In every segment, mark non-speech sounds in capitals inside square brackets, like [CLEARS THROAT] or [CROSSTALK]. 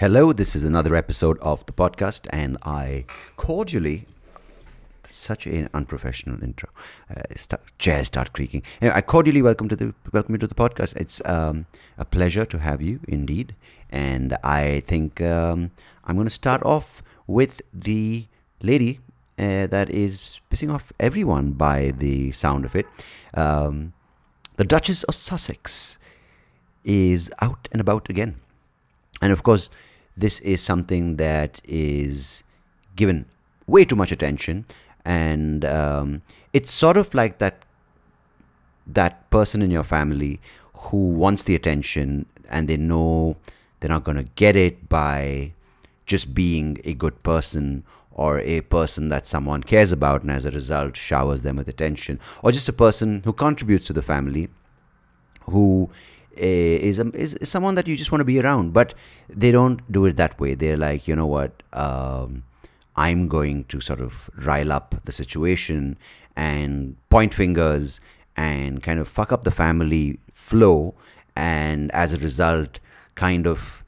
Hello, this is another episode of the podcast, and I cordially. Such an unprofessional intro. Uh, start, chairs start creaking. Anyway, I cordially welcome to the welcome you to the podcast. It's um, a pleasure to have you, indeed. And I think um, I'm going to start off with the lady uh, that is pissing off everyone by the sound of it. Um, the Duchess of Sussex is out and about again. And of course, this is something that is given way too much attention. And um, it's sort of like that that person in your family who wants the attention and they know they're not going to get it by just being a good person or a person that someone cares about and as a result showers them with attention or just a person who contributes to the family who is, a, is, is someone that you just want to be around but they don't do it that way. They're like you know what? Um, i'm going to sort of rile up the situation and point fingers and kind of fuck up the family flow and as a result kind of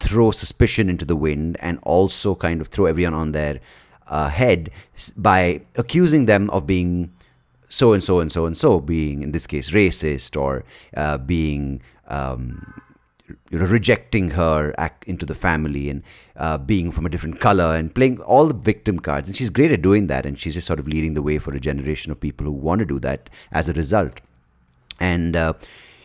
throw suspicion into the wind and also kind of throw everyone on their uh, head by accusing them of being so and so and so and so, being in this case racist or uh, being um, you know, rejecting her into the family and uh, being from a different color and playing all the victim cards. And she's great at doing that. And she's just sort of leading the way for a generation of people who want to do that as a result. And uh,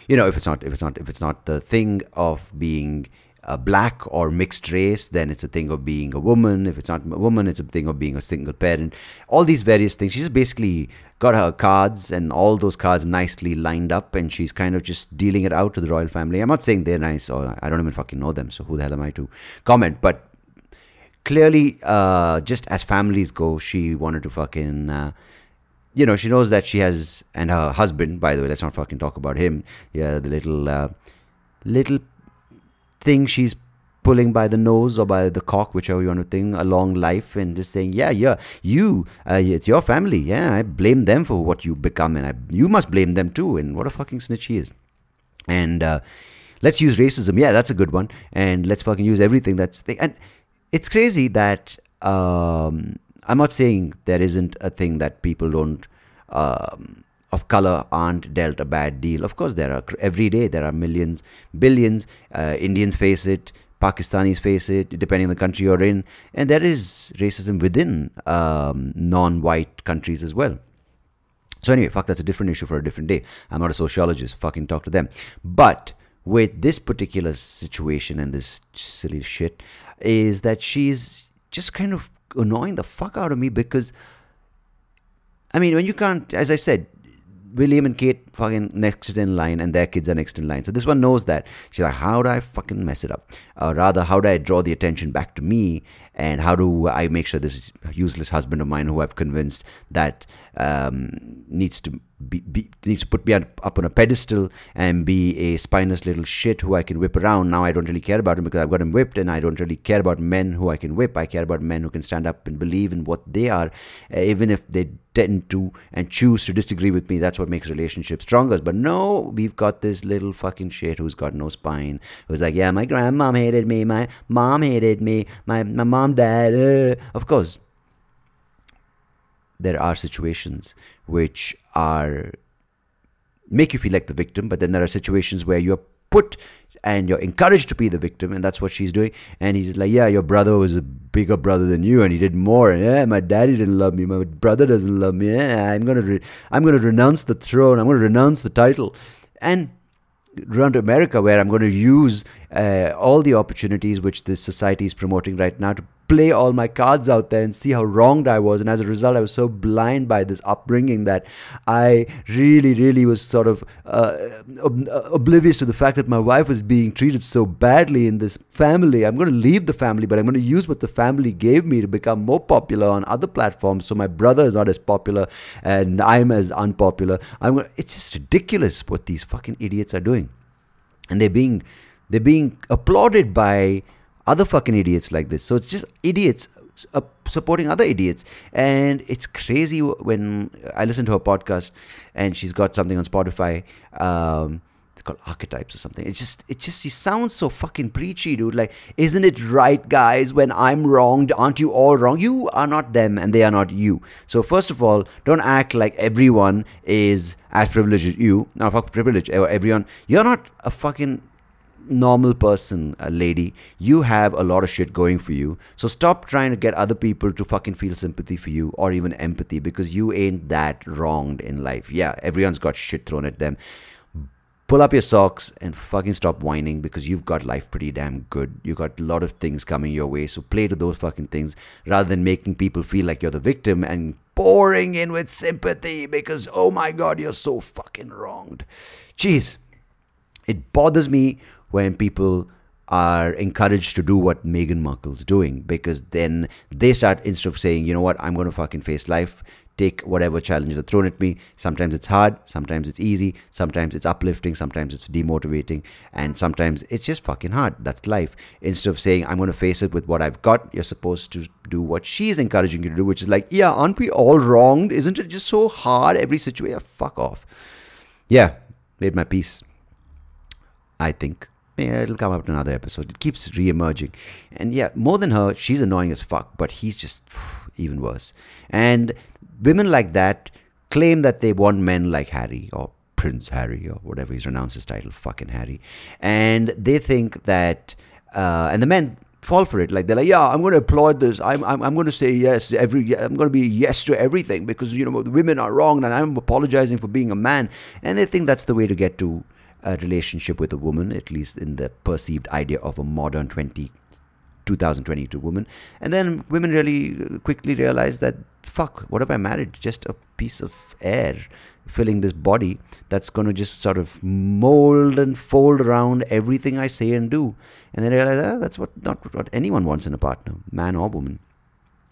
you know, if it's not if it's not if it's not the thing of being a black or mixed race, then it's a thing of being a woman. If it's not a woman, it's a thing of being a single parent. All these various things. She's basically got her cards and all those cards nicely lined up, and she's kind of just dealing it out to the royal family. I'm not saying they're nice, or I don't even fucking know them, so who the hell am I to comment? But clearly, uh, just as families go, she wanted to fucking. Uh, you know, she knows that she has, and her husband, by the way, let's not fucking talk about him. Yeah, the little, uh, little thing she's pulling by the nose or by the cock, whichever you want to think, along life and just saying, yeah, yeah, you, uh, it's your family. Yeah, I blame them for what you become, and I, you must blame them too. And what a fucking snitch he is. And uh, let's use racism. Yeah, that's a good one. And let's fucking use everything that's thing. And it's crazy that um, I'm not saying there isn't a thing that people don't. Um, of color aren't dealt a bad deal. Of course, there are every day there are millions, billions. Uh, Indians face it, Pakistanis face it, depending on the country you're in, and there is racism within um, non-white countries as well. So anyway, fuck, that's a different issue for a different day. I'm not a sociologist. Fucking talk to them. But with this particular situation and this silly shit, is that she's just kind of annoying the fuck out of me because, I mean, when you can't, as I said, William and Kate fucking next in line and their kids are next in line. So this one knows that. She's like, how do I fucking mess it up? Or rather, how do I draw the attention back to me? And how do I make sure this useless husband of mine who I've convinced that um, needs to be, be needs to put me up on a pedestal and be a spineless little shit who I can whip around. Now I don't really care about him because I've got him whipped, and I don't really care about men who I can whip. I care about men who can stand up and believe in what they are, uh, even if they tend to and choose to disagree with me. That's what makes relationships stronger. But no, we've got this little fucking shit who's got no spine. Who's like, yeah, my grandmom hated me, my mom hated me, my my mom died. Uh. Of course, there are situations which are make you feel like the victim, but then there are situations where you're put and you're encouraged to be the victim, and that's what she's doing. And he's like, "Yeah, your brother was a bigger brother than you, and he did more. And yeah, my daddy didn't love me. My brother doesn't love me. Yeah, I'm gonna, re- I'm gonna renounce the throne. I'm gonna renounce the title." And run to America, where I'm going to use uh, all the opportunities which this society is promoting right now to play all my cards out there and see how wronged I was. And as a result, I was so blind by this upbringing that I really, really was sort of uh, ob- oblivious to the fact that my wife was being treated so badly in this family. I'm going to leave the family, but I'm going to use what the family gave me to become more popular on other platforms. So my brother is not as popular and I'm as unpopular. I'm gonna, it's just ridiculous what these fucking idiots are doing. And they're being they're being applauded by other fucking idiots like this. So it's just idiots uh, supporting other idiots. And it's crazy when I listen to her podcast and she's got something on Spotify. Um, it's called archetypes or something. It just it just it sounds so fucking preachy, dude. Like, isn't it right, guys? When I'm wronged, aren't you all wrong? You are not them, and they are not you. So first of all, don't act like everyone is as privileged as you. Now, fuck privilege. Everyone, you're not a fucking normal person, a lady, you have a lot of shit going for you. So stop trying to get other people to fucking feel sympathy for you or even empathy because you ain't that wronged in life. Yeah, everyone's got shit thrown at them pull up your socks and fucking stop whining because you've got life pretty damn good. You got a lot of things coming your way. So play to those fucking things rather than making people feel like you're the victim and pouring in with sympathy because, oh my God, you're so fucking wronged. Jeez. It bothers me when people are encouraged to do what Meghan Markle's doing because then they start, instead of saying, you know what, I'm going to fucking face life, take whatever challenges are thrown at me. Sometimes it's hard, sometimes it's easy, sometimes it's uplifting, sometimes it's demotivating, and sometimes it's just fucking hard. That's life. Instead of saying, I'm going to face it with what I've got, you're supposed to do what she's encouraging you to do, which is like, yeah, aren't we all wronged? Isn't it just so hard every situation? Fuck off. Yeah, made my peace. I think. It'll come up in another episode. It keeps re-emerging. And yeah, more than her, she's annoying as fuck, but he's just even worse. And women like that claim that they want men like Harry or Prince Harry or whatever he's renounced his title, fucking Harry. And they think that, uh, and the men fall for it. Like they're like, yeah, I'm going to applaud this. I'm, I'm, I'm going to say yes every. I'm going to be yes to everything because you know the women are wrong, and I'm apologizing for being a man. And they think that's the way to get to a relationship with a woman, at least in the perceived idea of a modern 20 2022 woman. And then women really uh, quickly realize that, fuck, what have I married? Just a piece of air filling this body that's going to just sort of mold and fold around everything I say and do. And then realize oh, that's what not what anyone wants in a partner, man or woman.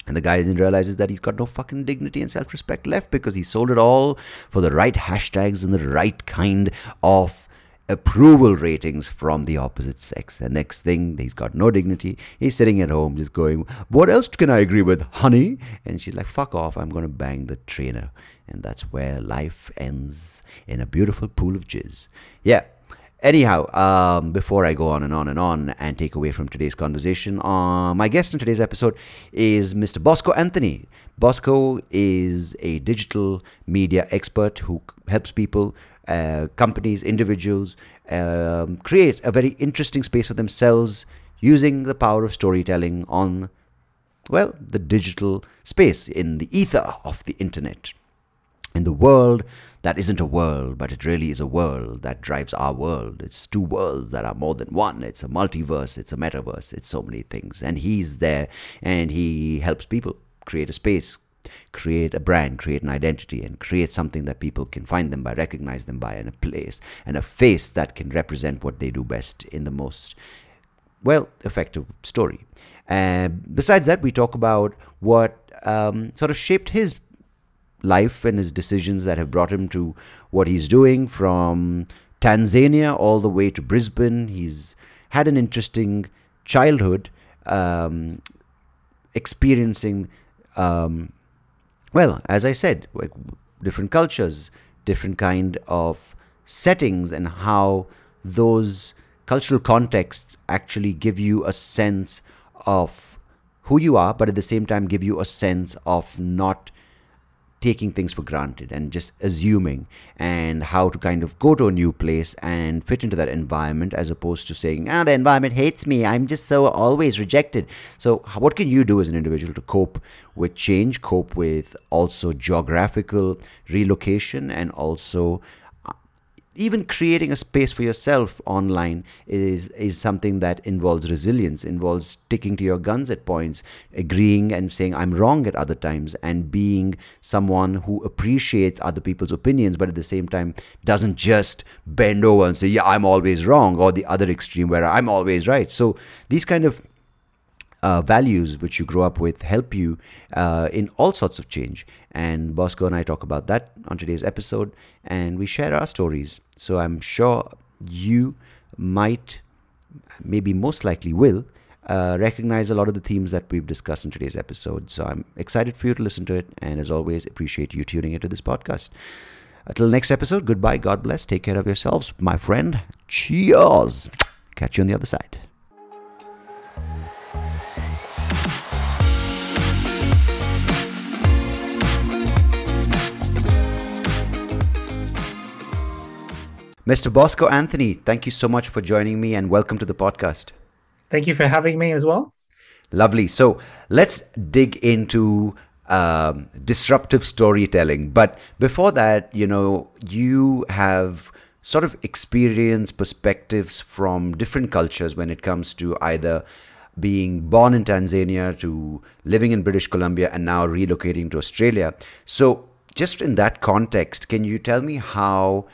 And the guy then realizes that he's got no fucking dignity and self respect left because he sold it all for the right hashtags and the right kind of approval ratings from the opposite sex. And next thing, he's got no dignity. He's sitting at home just going, What else can I agree with, honey? And she's like, Fuck off, I'm going to bang the trainer. And that's where life ends in a beautiful pool of jizz. Yeah. Anyhow, um, before I go on and on and on and take away from today's conversation, uh, my guest in today's episode is Mr. Bosco Anthony. Bosco is a digital media expert who helps people uh, companies, individuals um, create a very interesting space for themselves using the power of storytelling on, well, the digital space, in the ether of the internet. In the world that isn't a world, but it really is a world that drives our world. It's two worlds that are more than one. It's a multiverse, it's a metaverse, it's so many things. And he's there and he helps people create a space, create a brand, create an identity, and create something that people can find them by, recognize them by, and a place and a face that can represent what they do best in the most well effective story. And besides that, we talk about what um, sort of shaped his life and his decisions that have brought him to what he's doing from Tanzania all the way to Brisbane. He's had an interesting childhood um, experiencing um, well, as I said, like different cultures, different kind of settings, and how those cultural contexts actually give you a sense of who you are, but at the same time give you a sense of not taking things for granted and just assuming and how to kind of go to a new place and fit into that environment as opposed to saying ah the environment hates me. I'm just so always rejected. So what can you do as an individual to cope with change cope with also geographical relocation and also even creating a space for yourself online is is something that involves resilience involves sticking to your guns at points agreeing and saying i'm wrong at other times and being someone who appreciates other people's opinions but at the same time doesn't just bend over and say yeah i'm always wrong or the other extreme where i'm always right. So these kind of uh, values which you grow up with help you uh, in all sorts of change. And Bosco and I talk about that on today's episode, and we share our stories. So I'm sure you might, maybe most likely will, uh, recognize a lot of the themes that we've discussed in today's episode. So I'm excited for you to listen to it, and as always, appreciate you tuning into this podcast. Until next episode, goodbye, God bless, take care of yourselves, my friend. Cheers. Catch you on the other side. Mr. Bosco Anthony, thank you so much for joining me and welcome to the podcast. Thank you for having me as well. Lovely. So let's dig into um, disruptive storytelling. But before that, you know, you have sort of experience perspectives from different cultures when it comes to either being born in Tanzania to living in British Columbia and now relocating to Australia. So, just in that context, can you tell me how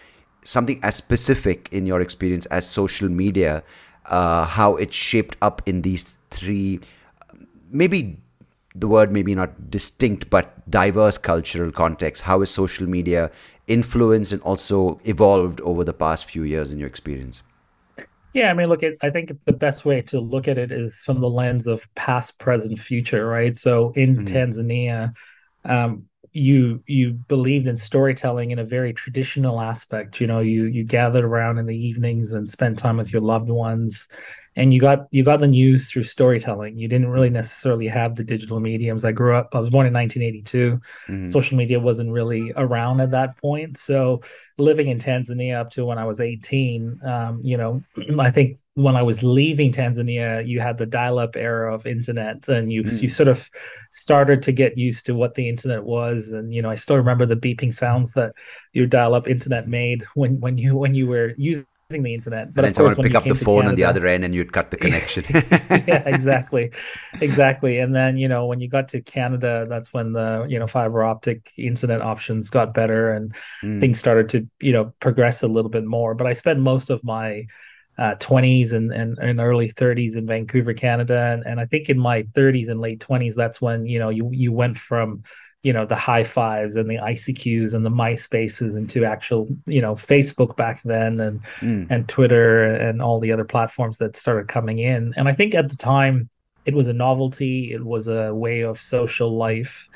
something as specific in your experience as social media, uh, how it shaped up in these three, maybe the word maybe not distinct but diverse cultural contexts how is social media influenced and also evolved over the past few years in your experience? Yeah i mean look i think the best way to look at it is from the lens of past present future right? So in mm-hmm. tanzania um, you you believed in storytelling in a very traditional aspect you know you you gathered around in the evenings and spent time with your loved ones and you got you got the news through storytelling. You didn't really necessarily have the digital mediums. I grew up i was born in 1982 mm-hmm. social media wasn't really around at that point. So living in tanzania up to when i was 18 um, you know [CLEARS THROAT] i think when i was leaving tanzania you had the dial-up era of internet and you mm-hmm. you sort of started to get used to what the internet was. And you know i still remember the beeping sounds that your dial-up internet made when when you when you were using using the internet. But and then someone would pick up the phone Canada, on the other end and you'd cut the [LAUGHS] connection. [LAUGHS] yeah, exactly. Exactly. And then, you know, when you got to Canada, that's when the, you know, fiber optic internet options got better and mm. things started to, you know, progress a little bit more. But I spent most of my uh, 20s and, and, and early 30s in Vancouver, Canada. And, and I think in my 30s and late 20s, that's when, you know, you, you went from, you know the Hi5s and the ICQs and the MySpaces into actual you know Facebook back then and mm. and Twitter and all the other platforms that started coming in. And I think at the time it was a novelty. It was a way of social life.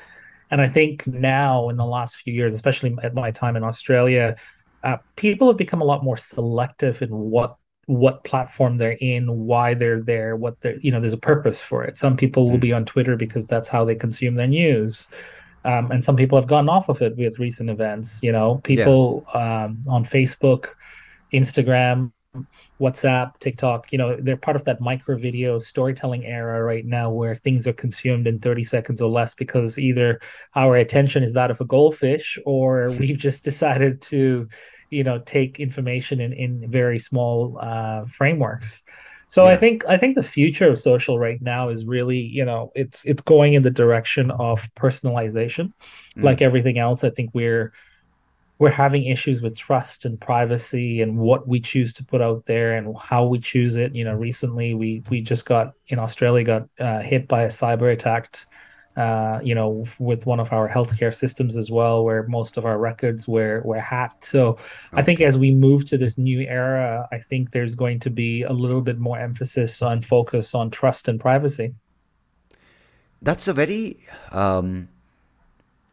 And I think now in the last few years, especially at my time in Australia, uh, people have become a lot more selective in what what platform they're in, why they're there, what they're you know. There's a purpose for it. Some people will mm. be on Twitter because that's how they consume their news um, and some people have gotten off of it with recent events. You know, people yeah. um, on Facebook, Instagram, WhatsApp, TikTok, you know, they're part of that micro video storytelling era right now where things are consumed in 30 seconds or less because either our attention is that of a goldfish or [LAUGHS] we've just decided to, you know, take information in, in very small uh, frameworks. So yeah. I think I think the future of social right now is really, you know, it's it's going in the direction of personalization. Mm. Like everything else, I think we're we're having issues with trust and privacy and what we choose to put out there and how we choose it. You know, recently we we just got in Australia got uh, hit by a cyber attack uh, you know, with one of our healthcare systems as well, where most of our records were were hacked. So okay. I think as we move to this new era, I think there's going to be a little bit more emphasis on focus on trust and privacy. That's a very um,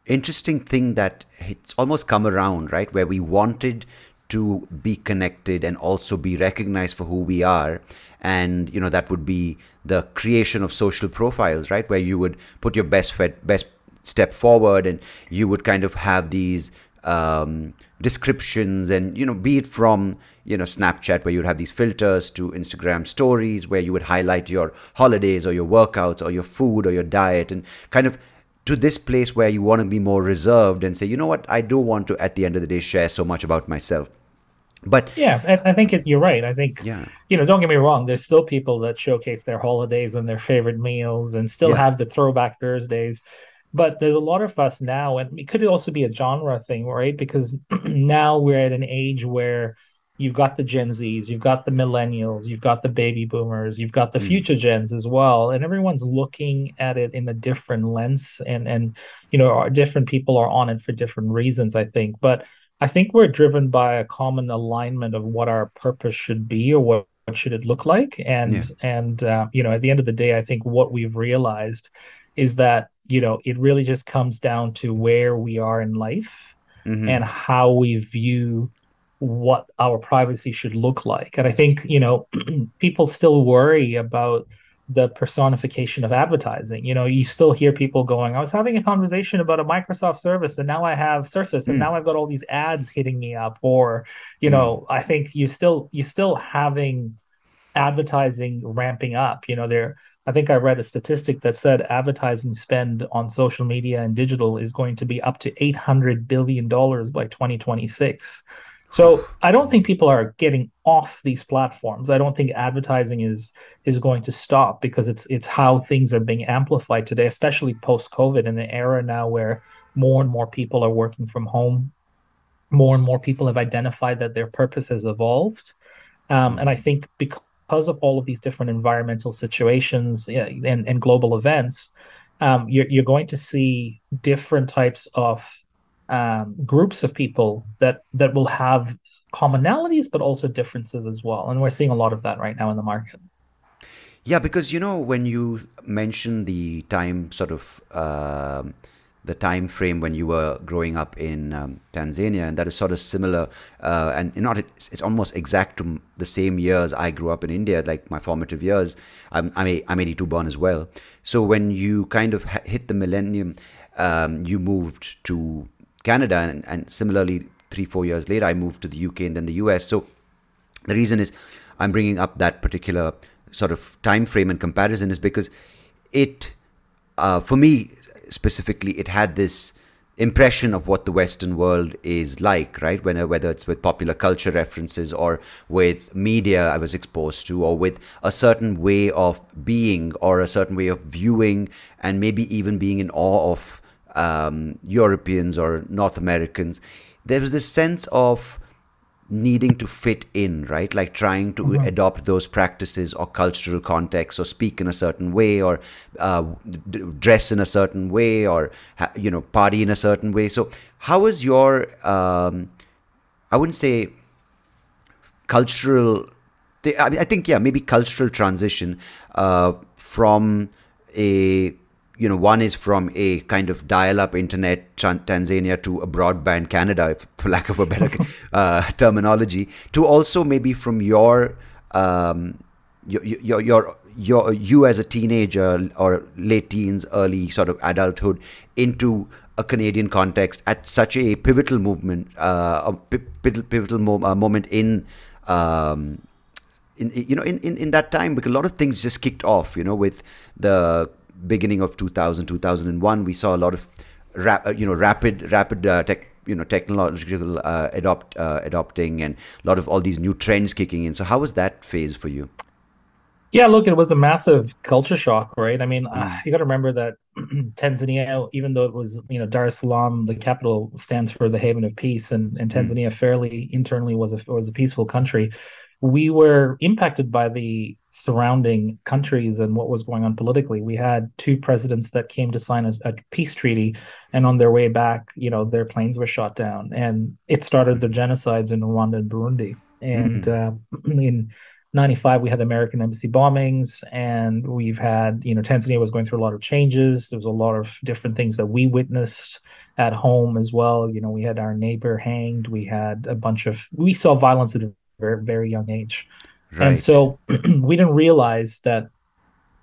interesting thing that it's almost come around, right? Where we wanted to be connected and also be recognized for who we are. And you know that would be the creation of social profiles right? Where you would put your best fed, best step forward and you would kind of have these um, descriptions and you know be it from you know snapchat where you'd have these filters to instagram stories where you would highlight your holidays or your workouts or your food or your diet and kind of to this place where you want to be more reserved and say you know what? I do want to at the end of the day share so much about myself but yeah, I, I think it, you're right. I think yeah. you know, don't get me wrong. There's still people that showcase their holidays and their favorite meals, and still yeah. have the throwback Thursdays. But there's a lot of us now, and it could also be a genre thing, right? Because [CLEARS THROAT] now we're at an age where you've got the Gen Zs, you've got the millennials, you've got the baby boomers, you've got the mm. future gens as well, and everyone's looking at it in a different lens, and and you know, different people are on it for different reasons, I think, but I think we're driven by a common alignment of what our purpose should be or what, what should it look like. And yeah. and uh, you know, at the end of the day, I think what we've realized is that you know it really just comes down to where we are in life. mm-hmm. and how we view what our privacy should look like. And I think, you know, [CLEARS THROAT] people still worry about the personification of advertising. You know, you still hear people going, I was having a conversation about a Microsoft service and now I have Surface and mm. now I've got all these ads hitting me up. Or, you mm. know, I think you still you still having advertising ramping up. You know, there I think I read a statistic that said advertising spend on social media and digital is going to be up to 800 billion dollars by 2026. So I don't think people are getting off these platforms. I don't think advertising is is going to stop because it's it's how things are being amplified today, especially post COVID in the era now where more and more people are working from home. More and more people have identified that their purpose has evolved, um, and I think because of all of these different environmental situations and, and global events, um, you're, you're going to see different types of um, groups of people that that will have commonalities but also differences as well and we're seeing a lot of that right now in the market yeah because you know when you mention the time sort of uh, the time frame when you were growing up in um, Tanzania, and that is sort of similar, uh, and not it's, it's, almost exact to the same years I grew up in India, like my formative years. I'm I'm, a, I'm 82 born as well. So when you kind of hit the millennium, um, you moved to Canada, and, and similarly, three four years later, I moved to the UK and then the US. So the reason is I'm bringing up that particular sort of time frame and comparison is because it, uh, for me specifically, it had this impression of what the Western world is like, right? When, whether it's with popular culture references or with media I was exposed to, or with a certain way of being or a certain way of viewing, and maybe even being in awe of um, Europeans or North Americans, there was this sense of needing to fit in, right? Like trying to mm-hmm. adopt those practices or cultural contexts or speak in a certain way or uh, d- dress in a certain way or, ha- you know, party in a certain way. So, how was your, um, I wouldn't say cultural, I, mean, I think, yeah, maybe cultural transition uh, from a you know, one is from a kind of dial-up internet Tanzania to a broadband Canada, for lack of a better [LAUGHS] uh, terminology, to also maybe from your, um, your, your, your, your, you as a teenager or late teens, early sort of adulthood into a Canadian context at such a pivotal movement, uh, a pivotal, pivotal mo- uh, moment in, um, in, you know, in, in, in that time, because a lot of things just kicked off, you know, with the beginning of 2000 2001 we saw a lot of rap, uh, you know rapid rapid uh, tech you know technological uh, adopt uh, adopting and a lot of all these new trends kicking in so how was that phase for you yeah look it was a massive culture shock right i mean mm. you got to remember that [CLEARS THROAT] tanzania even though it was you know dar es salaam the capital stands for the haven of peace and, and mm. tanzania mm. fairly internally was a was a peaceful country we were impacted by the surrounding countries and what was going on politically. We had two presidents that came to sign a, a, peace treaty, and on their way back, you know, their planes were shot down, and it started the genocides in Rwanda and Burundi. And mm-hmm. uh, [CLEARS THROAT] in '95, we had American embassy bombings, and we've had, you know, Tanzania was going through a lot of changes. There was a lot of different things that we witnessed at home as well. You know, we had our neighbor hanged. We had a bunch of we saw violence at very very young age. Right. And so [CLEARS THROAT] we didn't realize that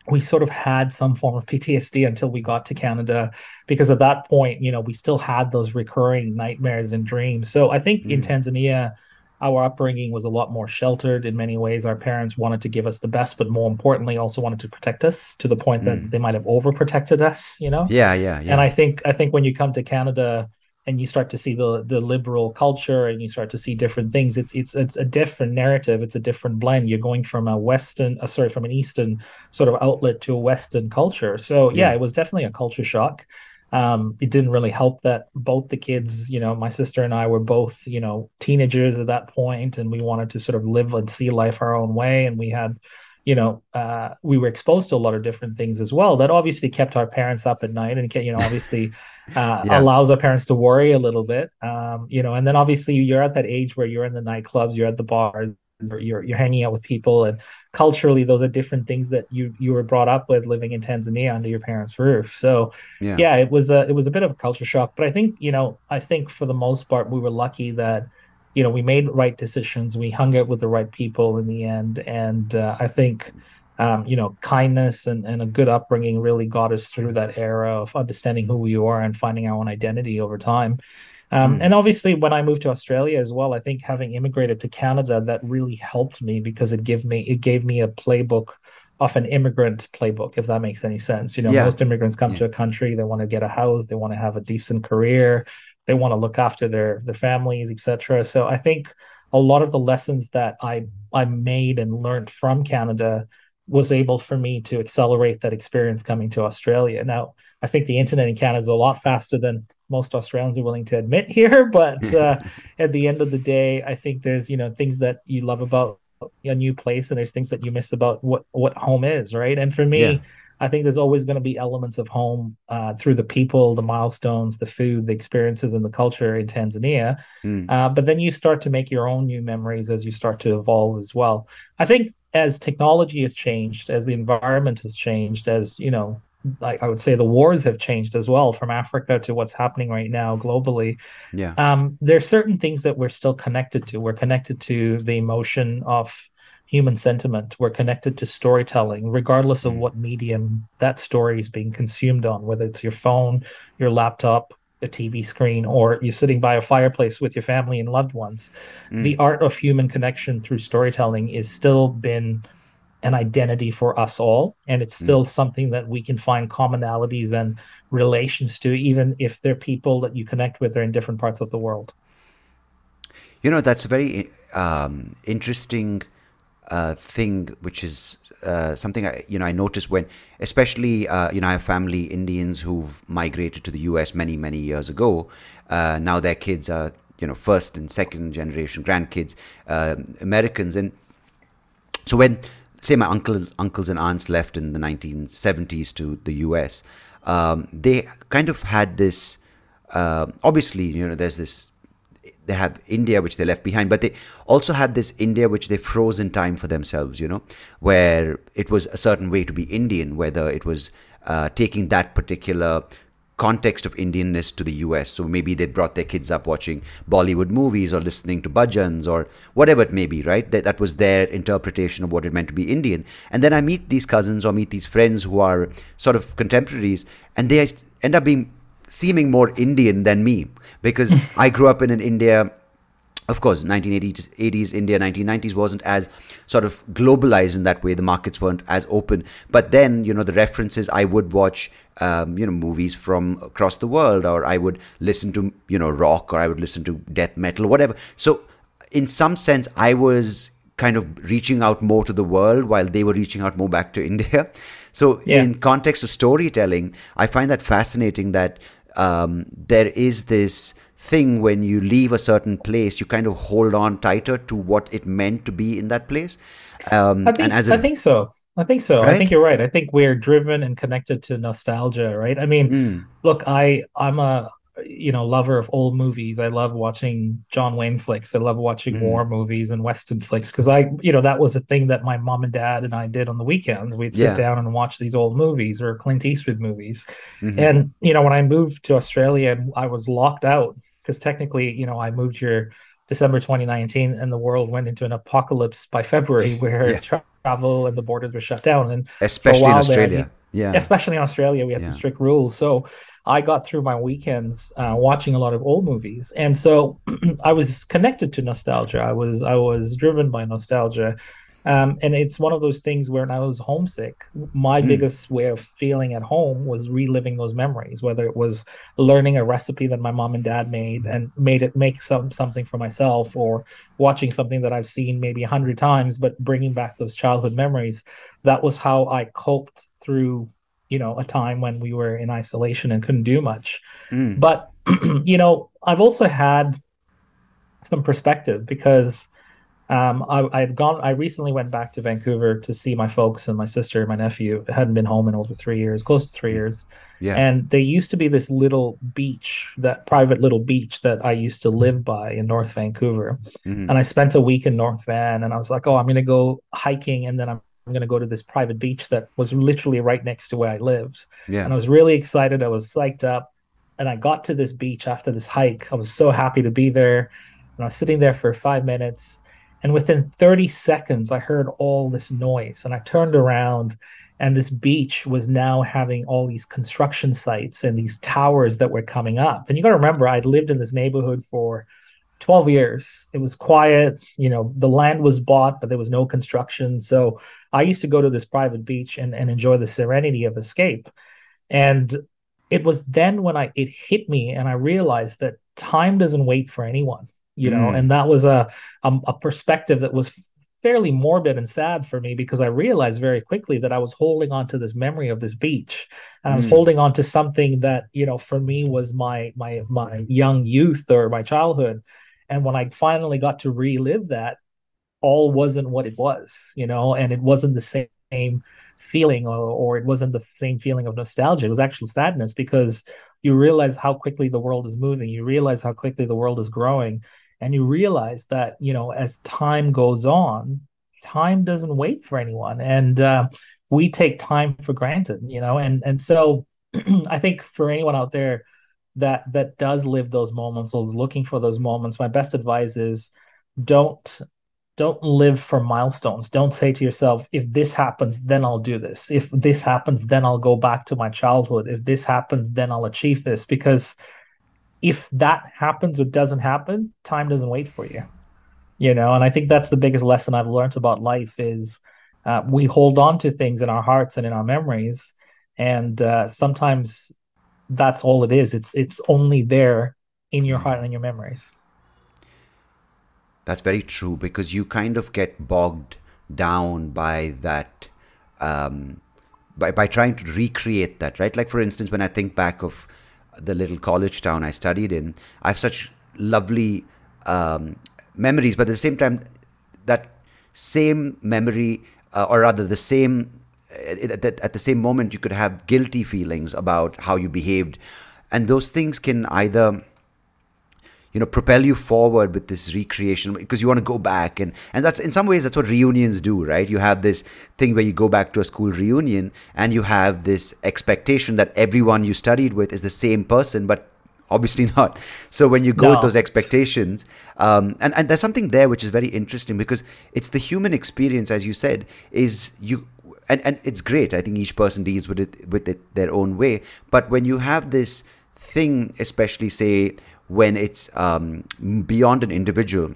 we sort of had some form of PTSD until we got to Canada, because at that point, you know, we still had those recurring nightmares and dreams. So I think mm. in Tanzania, our upbringing was a lot more sheltered in many ways. Our parents wanted to give us the best, but more importantly, also wanted to protect us to the point that mm. they might have overprotected us, you know? Yeah, yeah, yeah. And I think I think when you come to Canada, and you start to see the the liberal culture and you start to see different things. It's it's it's a different narrative. It's a different blend. You're going from a western uh, sorry from an eastern sort of outlet to a western culture. So yeah, yeah. it was definitely a culture shock. Um, it didn't really help that both the kids you know my sister and i were both you know teenagers at that point and we wanted to sort of live and see life our own way and we had you know, uh, we were exposed to a lot of different things as well that obviously kept our parents up at night and, you know, obviously [LAUGHS] uh, yeah. allows our parents to worry a little bit. Um, you know, and then obviously you're at that age where you're in the nightclubs, you're at the bars, or you're you're hanging out with people and culturally those are different things that you you were brought up with living in Tanzania under your parents' roof. So yeah, yeah it was a it was a bit of a culture shock, but I think you know I think for the most part we were lucky that you know we made right decisions, we hung out with the right people in the end, and uh, I think. Um, you know, kindness and, and a good upbringing really got us through that era of understanding who we are and finding our own identity over time. Um, mm. And obviously, when I moved to Australia as well, I think having immigrated to Canada that really helped me because it gave me it gave me a playbook of an immigrant playbook, if that makes any sense. You know, yeah. most immigrants come yeah. to a country, they want to get a house, they want to have a decent career, they want to look after their their families, etc. So I think a lot of the lessons that I I made and learned from Canada was able for me to accelerate that experience coming to Australia. Now, I think the internet in Canada is a lot faster than most Australians are willing to admit [LAUGHS] here. But [LAUGHS] uh, at the end of the day, I think there's you know things that you love about a new place, and there's things that you miss about what what home is, right? And for me. Yeah. I think there's always going to be elements of home uh, through the people, the milestones, the food, the experiences, and the culture in Tanzania. Mm. Uh, but then you start to make your own new memories as you start to evolve as well. I think as technology has changed, as the environment has changed, as you know, like I would say the wars have changed as well from Africa to what's happening right now globally. Yeah. Um, there are certain things that we're still connected to. We're connected to the emotion of human sentiment. We're connected to storytelling, regardless of mm. what medium that story is being consumed on, whether it's your phone, your laptop, a TV screen, or you're sitting by a fireplace with your family and loved ones. Mm. The art of human connection through storytelling is still been an identity for us all and it's still mm. something that we can find commonalities and relations to even if they're people that you connect with are in different parts of the world you know that's a very um, interesting uh, thing which is uh, something I you know I noticed when especially uh, you know I have family Indians who've migrated to the US many many years ago uh, now their kids are you know first and second generation grandkids uh, Americans and so when say my uncle, uncles and aunts left in the 1970s to the US, um, they kind of had this. Uh, obviously, you know, there's this. They have India, which they left behind, but they also had this India, which they froze in time for themselves. You know, where it was a certain way to be Indian, whether it was uh, taking that particular context of Indianness to the US. So maybe they brought their kids up watching Bollywood movies or listening to bhajans or whatever it may be, right? That, that was their interpretation of what it meant to be Indian. And then I meet these cousins or meet these friends who are sort of contemporaries and they end up being seeming more Indian than me because [LAUGHS] I grew up in an India of course 1980s 80s india 1990s wasn't as sort of globalized in that way. The markets weren't as open. But then you know the references i would watch um, you know movies from across the world or i would listen to you know rock or i would listen to death metal whatever. So in some sense i was kind of reaching out more to the world while they were reaching out more back to [LAUGHS] india. So yeah. in context of storytelling i find that fascinating that um, there is this thing when you leave a certain place, you kind of hold on tighter to what it meant to be in that place. Um, I think, and as a, I think so. I think so. Right? I think you're right. I think we're driven and connected to nostalgia, right? I mean, mm. look, I I'm a you know lover of old movies. I love watching John Wayne flicks. I love watching mm. war movies and western flicks because I you know that was a thing that my mom and dad and I did on the weekends. We'd sit yeah. down and watch these old movies or Clint Eastwood movies. Mm-hmm. And you know when I moved to Australia, I was locked out because technically, you know, I moved here December 2019 and the world went into an apocalypse by February [LAUGHS] where yeah. travel and the borders were shut down. And especially in Australia. There, yeah. Especially in Australia, we had yeah. some strict rules. So I got through my weekends uh, watching a lot of old movies. And so [CLEARS THROAT] I was connected to nostalgia. I was I was driven by nostalgia. Um, and it's one of those things where I was homesick, my mm. biggest way of feeling at home was reliving those memories, whether it was learning a recipe that my mom and dad made and made it make some something for myself, or watching something that I've seen maybe a hundred times, but bringing back those childhood memories. That was how I coped through, you know, a time when we were in isolation and couldn't do much. Mm. But [CLEARS THROAT] you know, I've also had some perspective because Um, I, had gone. I recently went back to Vancouver to see my folks and my sister and my nephew. I hadn't been home in over three years, close to three years. Yeah. And there used to be this little beach, that private little beach that I used to live by in North Vancouver. Mhm. And I spent a week in North Van, and I was like, oh, I'm going to go hiking, and then I'm going to go to this private beach that was literally right next to where I lived. Yeah. And I was really excited. I was psyched up. And I got to this beach after this hike. I was so happy to be there. And I was sitting there for five minutes. And within 30 seconds, I heard all this noise. And I turned around, and this beach was now having all these construction sites and these towers that were coming up. And you got to remember, I'd lived in this neighborhood for 12 years. It was quiet. You know, the land was bought, but there was no construction. So I used to go to this private beach and, and enjoy the serenity of escape. And it was then when I it hit me and I realized that time doesn't wait for anyone, you know, Mm. and that was a, a a perspective that was fairly morbid and sad for me because I realized very quickly that I was holding on to this memory of this beach and I was Mm. holding on to something that, you know, for me was my my my young youth or my childhood. And when I finally got to relive that, all wasn't what it was, you know, and it wasn't the same feeling or, or it wasn't the same feeling of nostalgia. It was actual sadness because you realize how quickly the world is moving. You realize how quickly the world is growing. And you realize that, you know, as time goes on, time doesn't wait for anyone. And uh, we take time for granted, you know, and and so [CLEARS THROAT] I think for anyone out there that that does live those moments or is looking for those moments, my best advice is don't don't live for milestones. Don't say to yourself, if this happens, then I'll do this. If this happens, then I'll go back to my childhood. If this happens, then I'll achieve this. Because if that happens or doesn't happen, time doesn't wait for you. You know, and I think that's the biggest lesson I've learned about life is uh, we hold on to things in our hearts and in our memories, and uh, sometimes that's all it is. It's it's only there in your heart and in your memories. That's very true because you kind of get bogged down by that, um, by, by trying to recreate that, right? Like, for instance, when I think back of the little college town I studied in, I have such lovely um, memories, but at the same time, that same memory, uh, or rather the same, at, at, at the same moment, you could have guilty feelings about how you behaved. And those things can either you know propel you forward with this recreation because you want to go back and and that's in some ways that's what reunions do right you have this thing where you go back to a school reunion and you have this expectation that everyone you studied with is the same person but obviously [LAUGHS] not so when you go No. with those expectations um, and, and there's something there which is very interesting because it's the human experience as you said is you and, and it's great i think each person deals with it with it their own way but when you have this thing especially say when it's um, beyond an individual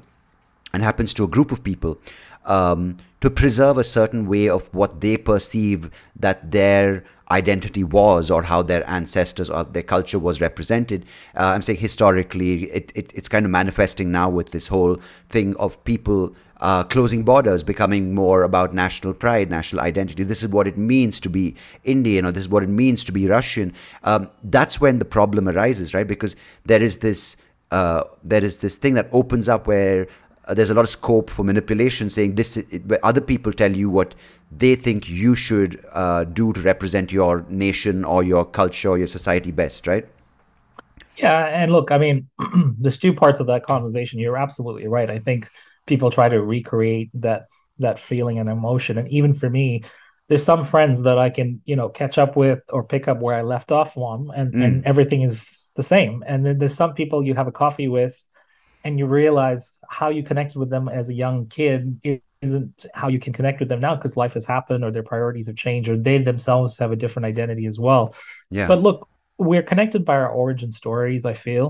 and happens to a group of people um, to preserve a certain way of what they perceive that their identity was or how their ancestors or their culture was represented. Uh, I'm saying historically, it, it, it's kind of manifesting now with this whole thing of people uh, closing borders, becoming more about national pride, national identity. This is what it means to be Indian, or this is what it means to be Russian. Um, that's when the problem arises, right? Because there is this uh, there is this thing that opens up where uh, there's a lot of scope for manipulation, saying this it, where other people tell you what they think you should uh, do to represent your nation or your culture or your society best, right? Yeah, and look, I mean, [CLEARS THROAT] there's two parts of that conversation. You're absolutely right. I think people try to recreate that that feeling and emotion, and even for me, there's some friends that I can, you know, catch up with or pick up where I left off on, and Mm. and everything is the same. And then there's some people you have a coffee with, and you realize how you connected with them as a young kid isn't how you can connect with them now because life has happened or their priorities have changed or they themselves have a different identity as well. Yeah. But look, we're connected by our origin stories, I feel.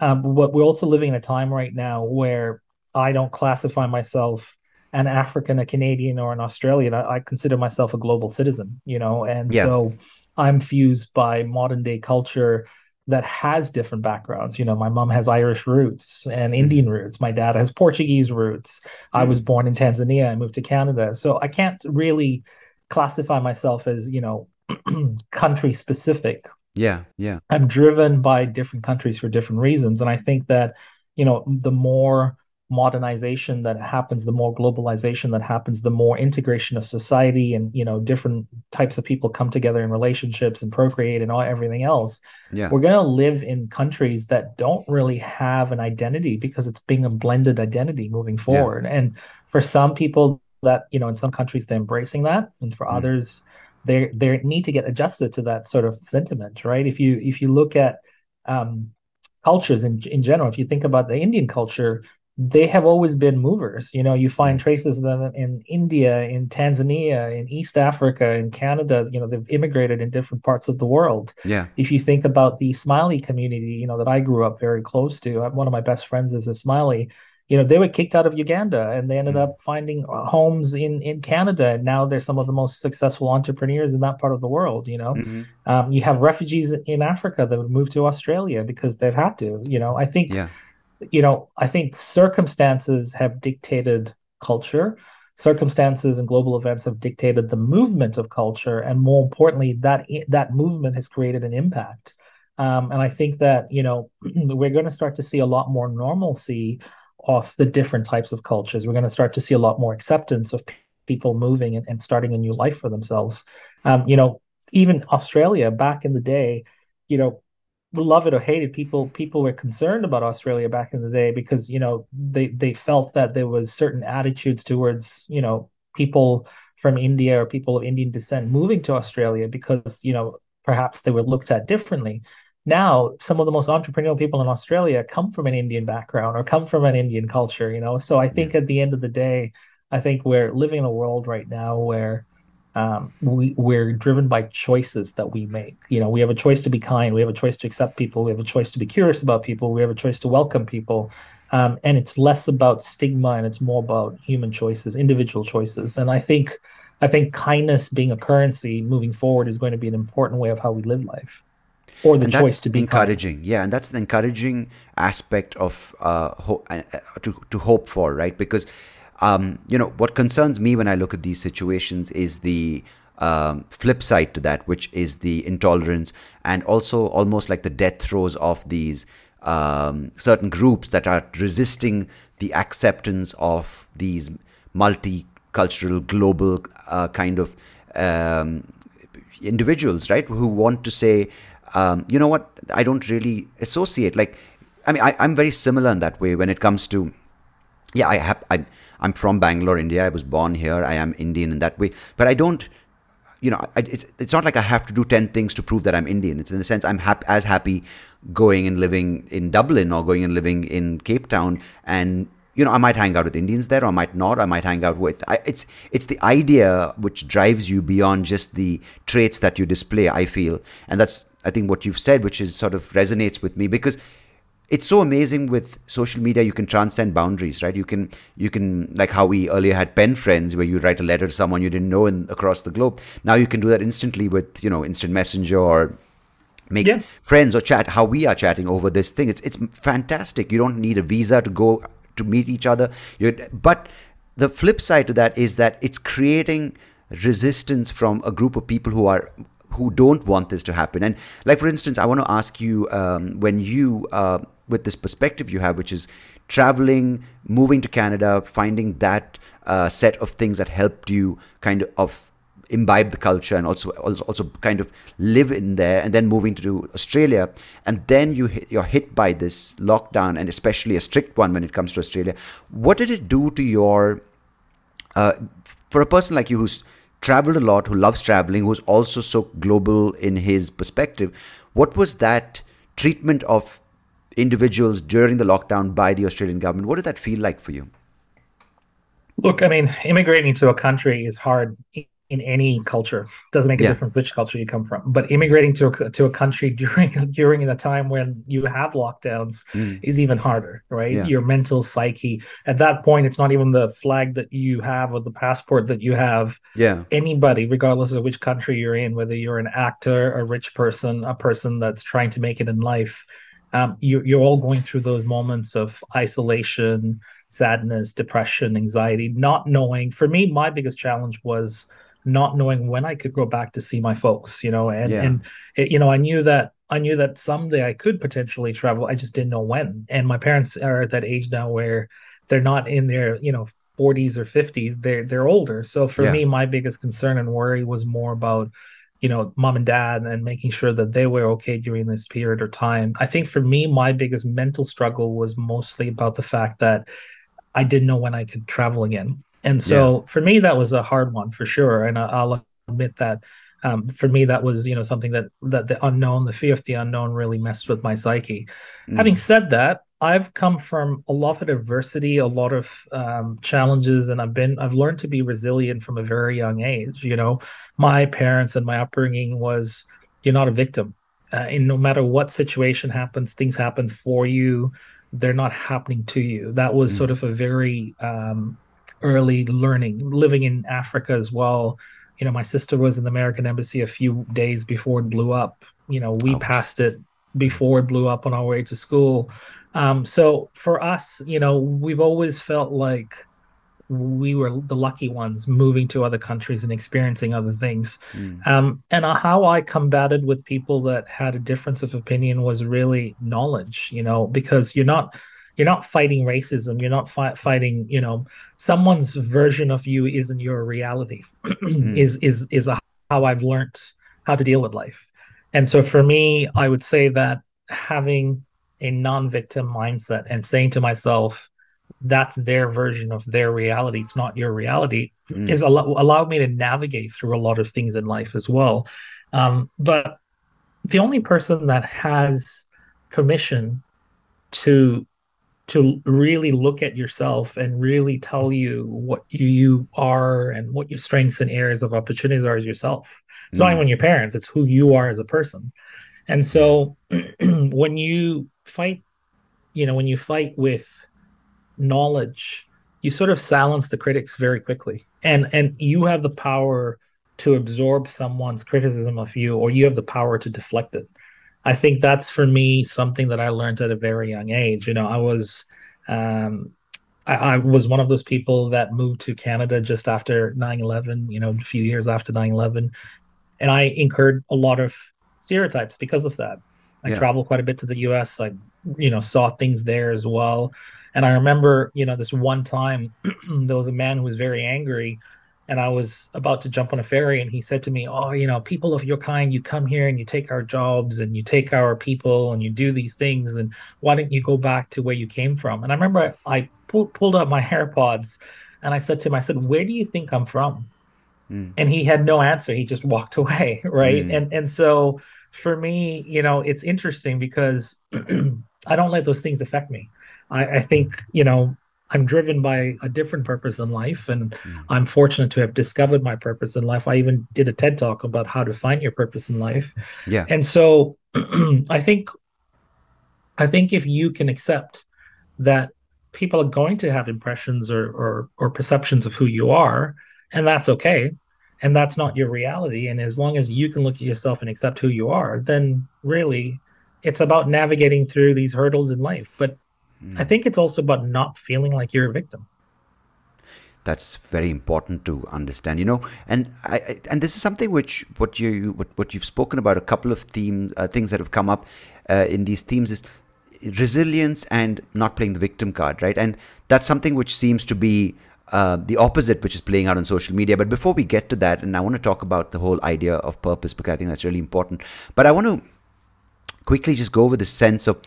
Um, but we're also living in a time right now where I don't classify myself an African, a Canadian, or an Australian. I, I consider myself a global citizen, you know, and Yeah. so I'm fused by modern day culture that has different backgrounds. You know, my mom has Irish roots and mm-hmm. Indian roots. My dad has Portuguese roots. I was mm. born in Tanzania. I moved to Canada. So I can't really classify myself as, you know, [CLEARS THROAT] country specific. yeah, yeah, I'm driven by different countries for different reasons. And I think that, you know, the more modernization that happens, the more globalization that happens, the more integration of society and you know different types of people come together in relationships and procreate and all everything else. Yeah. We're going to live in countries that don't really have an identity because it's being a blended identity moving forward. Yeah. And for some people that you know in some countries they're embracing that, and for mm. others they they need to get adjusted to that sort of sentiment, right? If you if you look at um, cultures in in general, if you think about the Indian culture, they have always been movers. You know, you find mm. traces of them in India, in Tanzania, in East Africa, in Canada. You know, they've immigrated in different parts of the world. Yeah. If you think about the Ismaili community, you know, that I grew up very close to, one of my best friends is a Ismaili. You know, they were kicked out of Uganda and they ended mm. up finding uh, homes in in Canada. And now they're some of the most successful entrepreneurs in that part of the world. You know, mm-hmm. um, you have refugees in Africa that would move to Australia because they've had to. You know, I think. Yeah you know, I think circumstances have dictated culture. Circumstances and global events have dictated the movement of culture, and more importantly, that that movement has created an impact. Um, and I think that you know [CLEARS THROAT] we're going to start to see a lot more normalcy of the different types of cultures. We're going to start to see a lot more acceptance of people moving and, and, starting a new life for themselves. Um, you know, even Australia back in the day, you know, love it or hate it, people people were concerned about Australia back in the day because you know they they felt that there was certain attitudes towards you know people from India or people of Indian descent moving to Australia because you know perhaps they were looked at differently. Now, some of the most entrepreneurial people in Australia come from an Indian background or come from an Indian culture, you know. So I think yeah. at the end of the day, I think we're living in a world right now where um, we, we're driven by choices that we make. You know, we have a choice to be kind, we have a choice to accept people, we have a choice to be curious about people, we have a choice to welcome people. Um, and it's less about stigma and it's more about human choices, individual choices. And I think, I think kindness being a currency moving forward is going to be an important way of how we live life, or the and choice to be encouraging. Kind. Yeah, and that's the encouraging aspect of uh, ho- uh, to to hope for, right? Because um, you know, what concerns me when I look at these situations is the um, flip side to that, which is the intolerance and also almost like the death throes of these um, certain groups that are resisting the acceptance of these multicultural, global uh, kind of um, individuals, right? Who want to say, um, you know what, I don't really associate. Like, I mean, I, am very similar in that way when it comes to, yeah, I have, I I'm from Bangalore, India. I was born here. I am Indian in that way. But I don't, you know, I, it's, it's not like I have to do 10 things to prove that I'm Indian. It's in the sense I'm hap- as happy going and living in Dublin or going and living in Cape Town and you know, I might hang out with Indians there, or I might not. I might hang out with. I, it's it's the idea which drives you beyond just the traits that you display. I feel, and that's I think what you've said, which is sort of resonates with me because it's so amazing with social media you can transcend boundaries right? You can you can like how we earlier had pen friends where you write a letter to someone you didn't know in, across the globe. Now you can do that instantly with you know instant messenger or make yeah. friends or chat how we are chatting over this thing. It's it's fantastic. You don't need a visa to go to meet each other. You're, but the flip side to that is that it's creating resistance from a group of people who are who don't want this to happen. And like for instance i want to ask you um, when you uh, with this perspective you have, which is traveling, moving to Canada, finding that uh, set of things that helped you kind of imbibe the culture and also, also kind of live in there and then moving to Australia. And then you hit, you're hit by this lockdown and especially a strict one when it comes to Australia. What did it do to your uh, for a person like you who's traveled a lot who loves traveling who's also so global in his perspective what was that treatment of individuals during the lockdown by the Australian government. What did that feel like for you? Look, I mean, immigrating to a country is hard in any culture. It doesn't make a yeah. difference which culture you come from. But immigrating to a, to a country [LAUGHS] during during a time when you have lockdowns mm. is even harder, right? Yeah. Your mental psyche at that point, it's not even the flag that you have or the passport that you have. Yeah, anybody, regardless of which country you're in, whether you're an actor, a rich person, a person that's trying to make it in life, um, you, you're all going through those moments of isolation, sadness, depression, anxiety, not knowing. For me, my biggest challenge was not knowing when I could go back to see my folks, you know, and yeah. and it, you know, I knew that I knew that someday I could potentially travel. I just didn't know when. And my parents are at that age now where they're not in their you know 40s or 50s they're they're older so for Yeah. me my biggest concern and worry was more about you know mom and dad and making sure that they were okay during this period of time. I think for me my biggest mental struggle was mostly about the fact that i didn't know when i could travel again. And so for me that was a hard one for sure. And i'll admit that um, for me that was you know something that that the unknown the fear of the unknown really messed with my psyche. Mm. having said that i've come from a lot of adversity a lot of um, challenges and i've been i've learned to be resilient from a very young age you know? My parents and my upbringing was you're not a victim. Uh, and no matter what situation happens things happen for you they're not happening to you. That was Mm. sort of a very um, early learning living in africa as well. You know my sister was in the american embassy a few days before it blew up. You know we Ouch. passed it before it blew up on our way to school um, so for us you know we've always felt like we were the lucky ones moving to other countries and experiencing other things Mm. um, and how I combated with people that had a difference of opinion was really knowledge, you know, because you're not you're not fighting racism, you're not fi- fighting, you know, someone's version of you isn't your reality. [CLEARS THROAT] is is is a, how I've learned how to deal with life. And so for me, I would say that having a non-victim mindset and saying to myself, that's their version of their reality. It's not your reality Mm. is allow, allowed me to navigate through a lot of things in life as well. Um, but the only person that has permission to to really look at yourself and really tell you what you, you are and what your strengths and areas of opportunities are is yourself. It's not Mm. even your parents, it's who you are as a person. And so [CLEARS THROAT] when you fight, you know, when you fight with knowledge, you sort of silence the critics very quickly. And and you have the power to absorb someone's criticism of you or you have the power to deflect it. I think that's for me something that I learned at a very young age. You know, I was um I, I was one of those people that moved to Canada just after 9-11, you know, a few years after 9-11. And I incurred a lot of stereotypes because of that. I Yeah. traveled quite a bit to the US. I, you know, saw things there as well. And I remember, you know, this one time [CLEARS THROAT] there was a man who was very angry and I was about to jump on a ferry and he said to me, "Oh, you know, people of your kind, you come here and you take our jobs and you take our people and you do these things and why don't you go back to where you came from?" And I remember I pulled pulled out my AirPods and I said to him, I said, "Where do you think I'm from?" Mm. and he had no answer he just walked [LAUGHS] away right Mm. and and so for me you know it's interesting because [CLEARS THROAT] i don't let those things affect me I, I think you know i'm driven by a different purpose in life and Mm. i'm fortunate to have discovered my purpose in life i even did a ted talk about how to find your purpose in life Yeah. and so [CLEARS THROAT] i think i think if you can accept that people are going to have impressions or, or or perceptions of who you are and that's okay and that's not your reality. And as long as you can look at yourself and accept who you are then really it's about navigating through these hurdles in life. But i think it's also about not feeling like you're a victim. That's very important to understand you know and I, I and this is something which what you what, what you've spoken about a couple of themes uh, things that have come up uh, in these themes is resilience and not playing the victim card right? And that's something which seems to be uh, the opposite which is playing out on social media. But before we get to that and i want to talk about the whole idea of purpose because i think that's really important. But i want to quickly just go over the sense of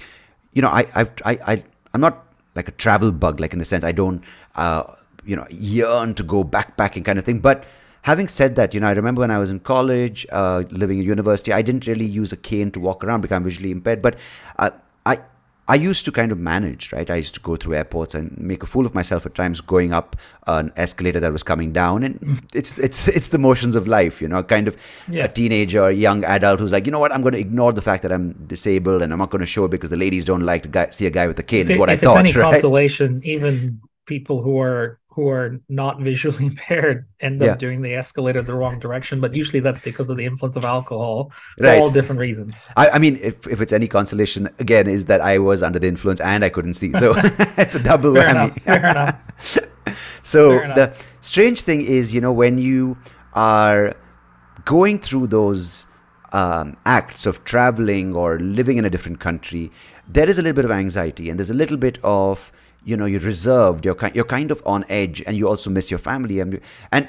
you know i i i, I i'm not like a travel bug like in the sense i don't uh you know yearn to go backpacking kind of thing. But having said that you know i remember when i was in college uh, living at university i didn't really use a cane to walk around because i'm visually impaired. But uh, i I used to kind of manage, right? I used to go through airports and make a fool of myself at times, going up an escalator that was coming down, and mm. it's it's [LAUGHS] it's the motions of life, you know. Kind of Yeah. a teenager, a young adult who's like, you know what, I'm going to ignore the fact that I'm disabled, and I'm not going to show it because the ladies don't like to guy, see a guy with a cane. if, Is what if I it's thought, any [LAUGHS] right? consolation even people who are who are not visually [LAUGHS] impaired end up Yeah. doing the escalator the wrong direction but usually that's because of the influence of alcohol for Right. all different reasons I, I mean, if, if it's any consolation, again, is that I was under the influence and I couldn't see. So [LAUGHS] [LAUGHS] it's a double fair whammy. enough fair enough So Fair enough. the strange thing is, you know, when you are going through those um, acts of traveling or living in a different country, there is a little bit of anxiety and there's a little bit of you know you're reserved, you're kind, you're kind of on edge, and you also miss your family, and, and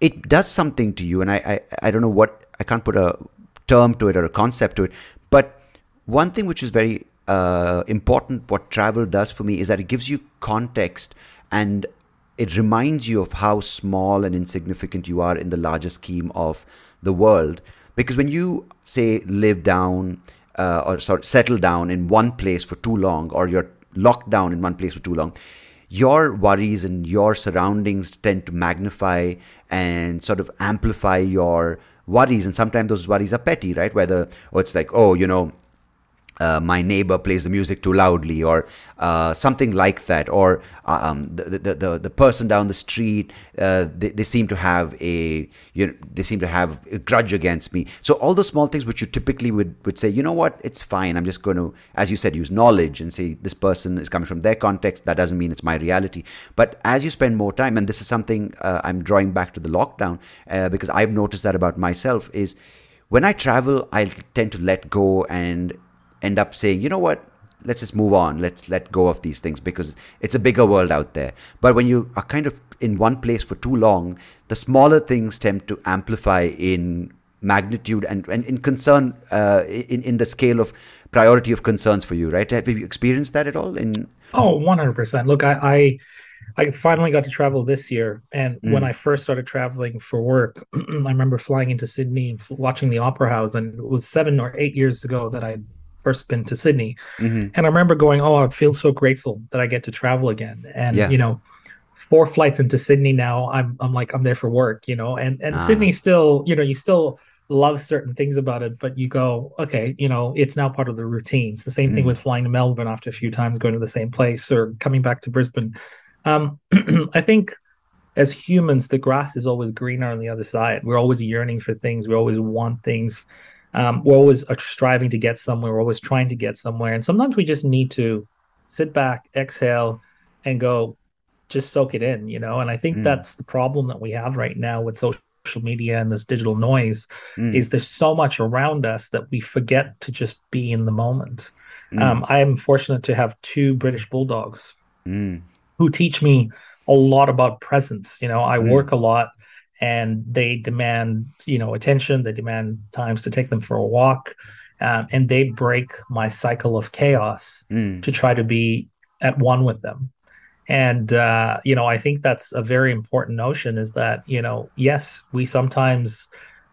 it does something to you. And I, I I don't know what I can't put a term to it or a concept to it, but one thing which is very uh, important, what travel does for me, is that it gives you context and it reminds you of how small and insignificant you are in the larger scheme of the world. Because when you say live down uh, or sort of settle down in one place for too long, or you're locked down in one place for too long, your worries and your surroundings tend to magnify and sort of amplify your worries. And sometimes those worries are petty, right? Whether, or it's like, oh, you know, uh, my neighbor plays the music too loudly or uh, something like that. Or uh, um, the, the, the, the, person down the street uh, they, they seem to have a you know, they seem to have a grudge against me. So all those small things which you typically would, would say you know what? It's fine. I'm just going to as you said use knowledge and say this person is coming from their context. That doesn't mean it's my reality. But as you spend more time and this is something uh, i'm drawing back to the lockdown uh, because i've noticed that about myself is when I travel, I tend to let go and end up saying, you know what, let's just move on. Let's let go of these things because it's a bigger world out there. But when you are kind of in one place for too long, the smaller things tend to amplify in magnitude and, and in concern uh, in, in the scale of priority of concerns for you, right? Have you experienced that at all? In Oh, 100%. Look, I, I I finally got to travel this year. And mm. when I first started traveling for work, [CLEARS THROAT] I remember flying into Sydney, watching the Opera House, and it was seven or eight years ago that I first been to Sydney. Mm-hmm. And I remember going, Oh, I feel so grateful that I get to travel again. And, yeah. you know, four flights into Sydney now, I'm, I'm like, I'm there for work, you know, and, and ah. Sydney still, you know, you still love certain things about it, but you go, okay, you know, it's now part of the routines. The same mm. thing with flying to Melbourne after a few times going to the same place or coming back to Brisbane. Um, [CLEARS THROAT] I think as humans, the grass is always greener on the other side. We're always yearning for things. We always want things um, we're always striving to get somewhere. We're always trying to get somewhere. And sometimes we just need to sit back, exhale, and go, just soak it in, you know? And I think mm. that's the problem that we have right now with social media and this digital noise mm. is there's so much around us that we forget to just be in the moment. Mm. Um, I am fortunate to have two British bulldogs mm. who teach me a lot about presence. You know, I mm. work a lot and they demand you know attention. They demand times to take them for a walk. Um, and they break my cycle of chaos mm. to try to be at one with them. And uh, you know i think that's a very important notion is that you know yes we sometimes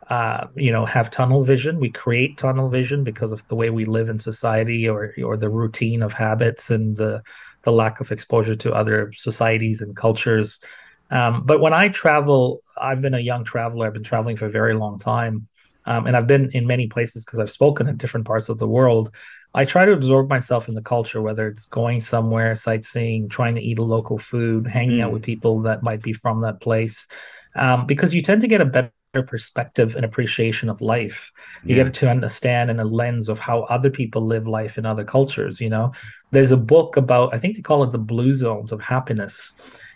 uh, you know have tunnel vision. We create tunnel vision because of the way we live in society or or the routine of habits and the the lack of exposure to other societies and cultures um, but when I travel, I've been a young traveler. I've been traveling for a very long time. Um, and I've been in many places because I've spoken in different parts of the world. I try to absorb myself in the culture, whether it's going somewhere, sightseeing, trying to eat a local food, hanging mm. out with people that might be from that place, um, because you tend to get a better perspective and appreciation of life. You yeah. get to understand in a lens of how other people live life in other cultures. You know, there's a book about, I think they call it the blue zones of happiness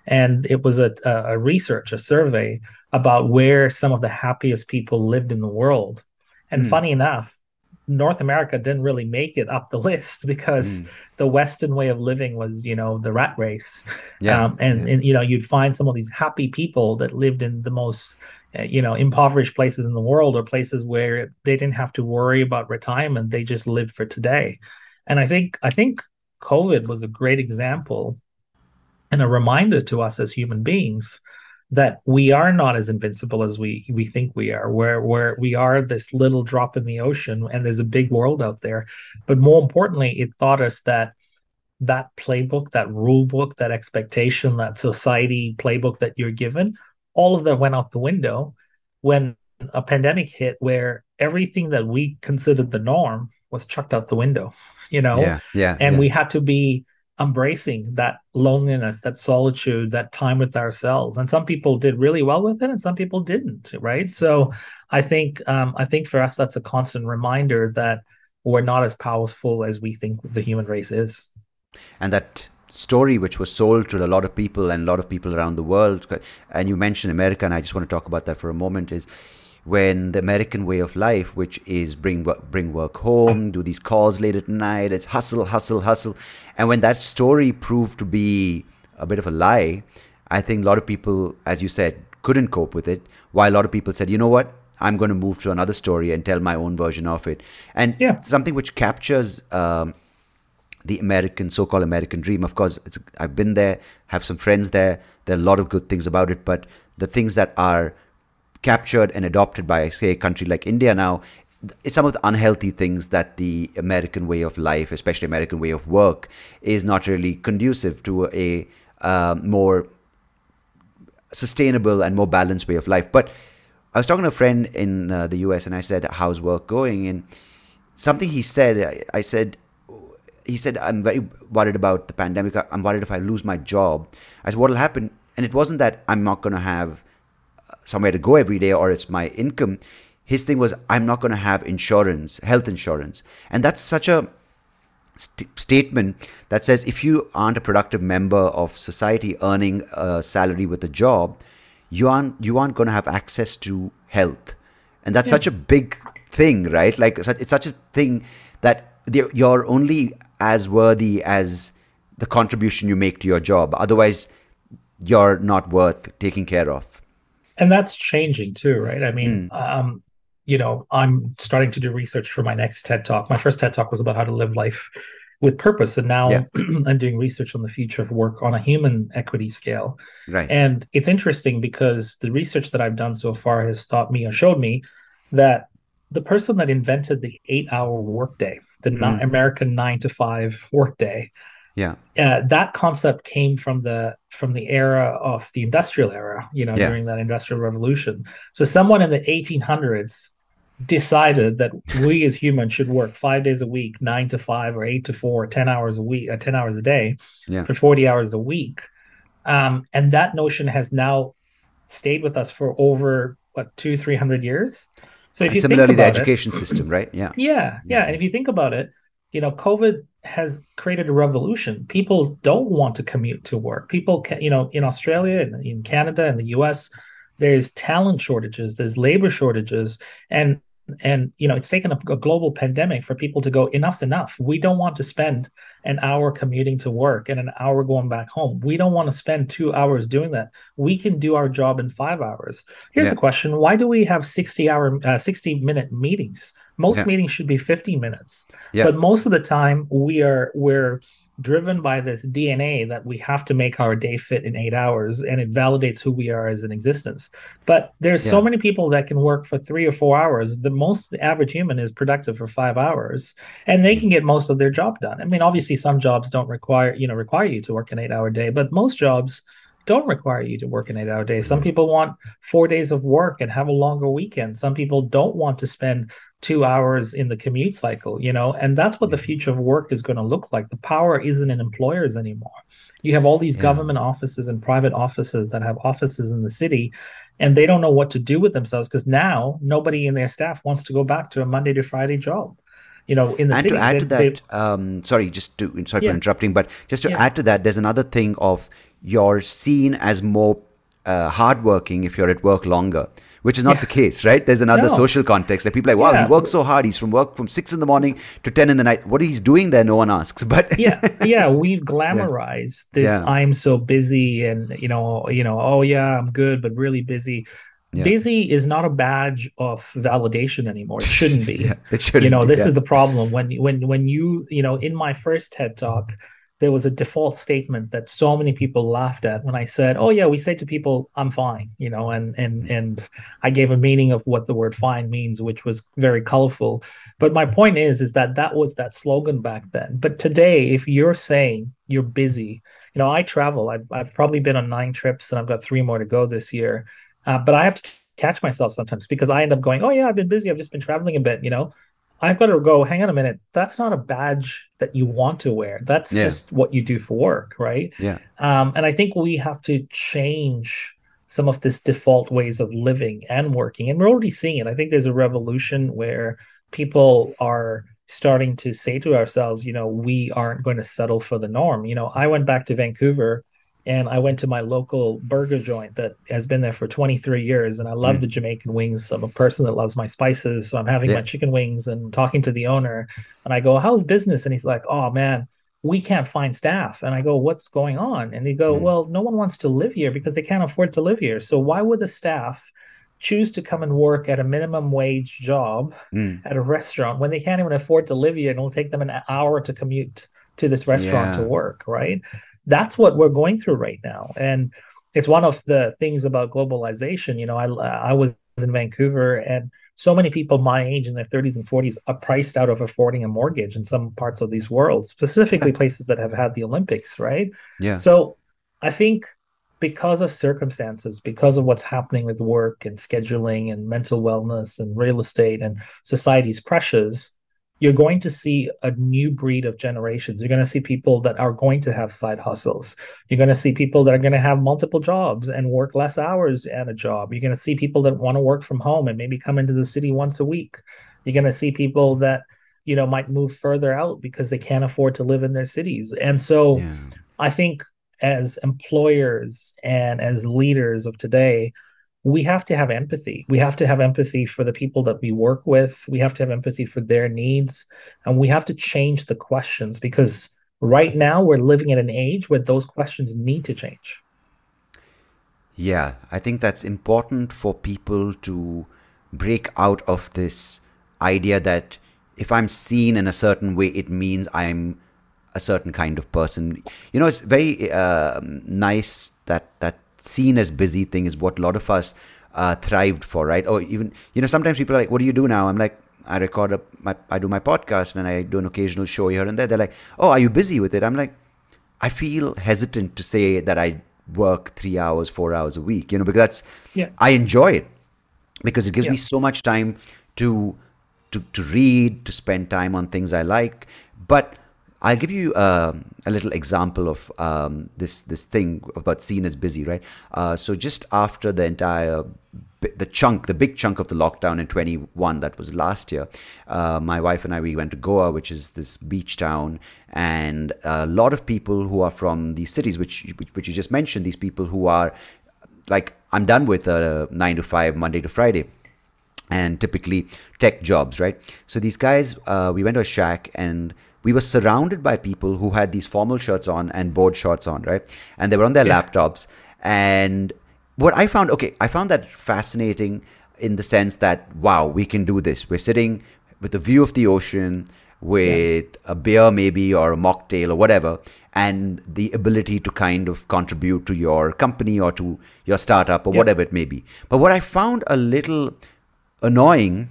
and it was a, a research, a survey about where some of the happiest people lived in the world. And mm. funny enough, North America didn't really make it up the [LAUGHS] list because mm. the Western way of living was, you know, the rat race. Yeah. Um, and, yeah. and, you know, you'd find some of these happy people that lived in the most, Uh, you know, impoverished places in the world or places where they didn't have to worry about retirement. They just lived for today. And I think, I think COVID was a great example and a reminder to us as human beings that we are not as invincible as we we think we are where where we are this little drop in the ocean and there's a big world out there but more importantly it taught us that that playbook that rule book that expectation that society playbook that you're given all of that went out the window when a pandemic hit where everything that we considered the norm was chucked out the window you know yeah yeah and yeah. we had to be embracing that loneliness, that solitude, that time with ourselves. And some people did really well with it, and some people didn't. Right. So I think um, I think for us that's a constant reminder that we're not as powerful as we think the human race is. And that story which was sold to a lot of people and a lot of people around the world and you mentioned america and i just want to talk about that for a moment is when the American way of life, which is bring work, bring work home, do these calls late at night, it's hustle, hustle, hustle, and when that story proved to be a bit of a lie, I think a lot of people, as you said, couldn't cope with it. While a lot of people said, you know what, I'm going to move to another story and tell my own version of it, and Yeah. something which captures. Um, the American, so-called American dream. Of course, I've been there, have some friends there. There are a lot of good things about it, but the things that are captured and adopted by, say, a country like India now, some of the unhealthy things that the American way of life, especially American way of work, is not really conducive to a uh, more sustainable and more balanced way of life. But I was talking to a friend in uh, the US, and I said, "How's work going?" And something he said, I said, he said, I'm very worried about the pandemic. I'm worried if I lose my job. I said, what'll happen? And it wasn't that I'm not going to have uh, somewhere to go every day or it's my income. His thing was, I'm not going to have insurance, health insurance. And that's such a st- statement that says if you aren't a productive member of society earning a salary with a job, you aren't, you aren't going to have access to health. And that's Yeah. such a big thing, right? Like it's such- a thing that you're only as worthy as the contribution you make to your job. Otherwise, you're not worth taking care of. and that's changing too right i mean Hmm. um you know i'm starting to do research for my next ted talk my first ted talk was about how to live life with purpose and now Yeah. [CLEARS THROAT] i'm doing research on the future of work on a human equity scale Right. and it's interesting because the research that i've done so far has taught me or showed me that the person that invented the eight hour workday the Mm. american nine to five workday yeah. uh, that concept came from the from the era of the industrial era you know Yeah. during that industrial revolution so someone in the 1800s decided that we as humans should work five days a week nine to five or eight to four or 10 hours a week uh, 10 hours a day Yeah. for 40 hours a week um, and that notion has now stayed with us for over what two three hundred years so if And you similarly, think the about it, education system, right? Yeah. [CLEARS THROAT] yeah, yeah. And if you think about it, you know, COVID has created a revolution. People don't want to commute to work. People can, you know, in Australia and in Canada and the US, there's talent shortages, there's labor shortages, and and you know, it's taken a, a global pandemic for people to go, enough's enough. We don't want to spend an hour commuting to work and an hour going back home. We don't want to spend two hours doing that. We can do our job in five hours. Here's Yeah. the question: Why do we have sixty hour, uh, sixty minute meetings? Most Yeah. meetings should be fifty minutes, Yeah. but most of the time we are we're driven by this DNA that we have to make our day fit in eight hours, and it validates who we are as an existence. But there's so many people that can work for three or four hours. The most the average human is productive for five hours, and they can get most of their job done. I mean, obviously, some jobs don't require you know require you to work an eight hour day, but most jobs don't require you to work an eight hour day. Some people want four days of work and have a longer weekend. Some people don't want to spend two hours in the commute cycle, you know, and that's what the future of work is going to look like. The power isn't in employers anymore. You have all these Yeah. government offices and private offices that have offices in the city and they don't know what to do with themselves because now nobody in their staff wants to go back to a Monday to Friday job. You know, in the city and city, to add they- to they- that, um, sorry, just to sorry Yeah. for interrupting, but just to Yeah. add to that, there's another thing of you're seen as more uh, hardworking if you're at work longer, which is not Yeah. the case, right? There's another No. social context. Like people are like, wow, Yeah. he works so hard. He's from work from six in the morning to ten in the night. What he's doing there, no one asks. [LAUGHS] But yeah yeah we've glamorized this Yeah. i'm so busy and you know you know oh yeah i'm good but really busy busy is not a badge of validation anymore it shouldn't be [LAUGHS] yeah, it should. you know this yeah. is the problem when when when you you know in my first ted talk there was a default statement that so many people laughed at when i said oh yeah we say to people i'm fine you know and and and i gave a meaning of what the word fine means which was very colorful. But my point is is that that was that slogan back then. But today if you're saying you're busy you know i travel. I've, I've probably been on nine trips and i've got three more to go this year. Uh, but i have to catch myself sometimes because i end up going oh yeah i've been busy. I've just been traveling a bit you know I've got to go, hang on a minute. That's not a badge that you want to wear. That's Yeah. just what you do for work, right? Yeah. Um, and I think we have to change some of this default ways of living and working. And we're already seeing it. I think there's a revolution where people are starting to say to ourselves, you know, we aren't going to settle for the norm. You know, I went back to Vancouver and I went to my local burger joint that has been there for 23 years. And I love mm. the Jamaican wings. I'm a person that loves my spices. So I'm having yeah. my chicken wings and talking to the owner. And I go, How's business? And he's like, Oh, man, we can't find staff. And I go, What's going on? And they go, mm. Well, no one wants to live here because they can't afford to live here. So why would the staff choose to come and work at a minimum wage job mm. at a restaurant when they can't even afford to live here and it'll take them an hour to commute to this restaurant yeah. to work, right? That's what we're going through right now. And it's one of the things about globalization you know i i was in vancouver and so many people my age in their 30s and 40s are priced out of affording a mortgage in some parts of these worlds specifically places that have had the olympics right? Yeah. So i think because of circumstances because of what's happening with work and scheduling and mental wellness and real estate and society's pressures you're going to see a new breed of generations. You're going to see people that are going to have side hustles. You're going to see people that are going to have multiple jobs and work less hours at a job. You're going to see people that want to work from home and maybe come into the city once a week. You're going to see people that, you know, might move further out because they can't afford to live in their cities. And so yeah. I think as employers and as leaders of today, we have to have empathy. We have to have empathy for the people that we work with. We have to have empathy for their needs. And we have to change the questions because right now we're living in an age where those questions need to change. Yeah, I think that's important for people to break out of this idea that if I'm seen in a certain way, it means I'm a certain kind of person. You know, it's very uh, nice that that seen as busy thing is what a lot of us uh, thrived for, right? Or even, you know, sometimes people are like, what do you do now? I'm like, I record a, my, I do my podcast and I do an occasional show here and there. They're like, oh, are you busy with it? I'm like, I feel hesitant to say that I work three hours, four hours a week, you know, because that's, yeah. I enjoy it because it gives yeah. me so much time to, to, to read, to spend time on things I like. But I'll give you uh, a little example of um, this this thing about seen as busy, right? Uh, so just after the entire the chunk, the big chunk of the lockdown in 21, that was last year, uh, my wife and I, we went to Goa, which is this beach town. And a lot of people who are from these cities, which, which, you just mentioned, these people who are like, I'm done with a nine to five, Monday to Friday and typically tech jobs, right? So these guys, uh, we went to a shack and we were surrounded by people who had these formal shirts on and board shorts on, right? And they were on their yeah. laptops. And what I found, okay, I found that fascinating in the sense that, wow, we can do this. We're sitting with a view of the ocean, with yeah. a beer maybe or a mocktail or whatever and the ability to kind of contribute to your company or to your startup or yep. whatever it may be but what i found a little annoying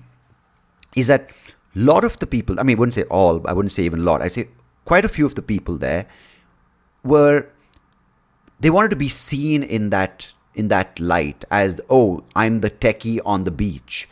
is that lot of the people, I mean, I wouldn't say all, I wouldn't say even a lot, I'd say quite a few of the people there were, they wanted to be seen in that in that light as oh i'm the techie on the beach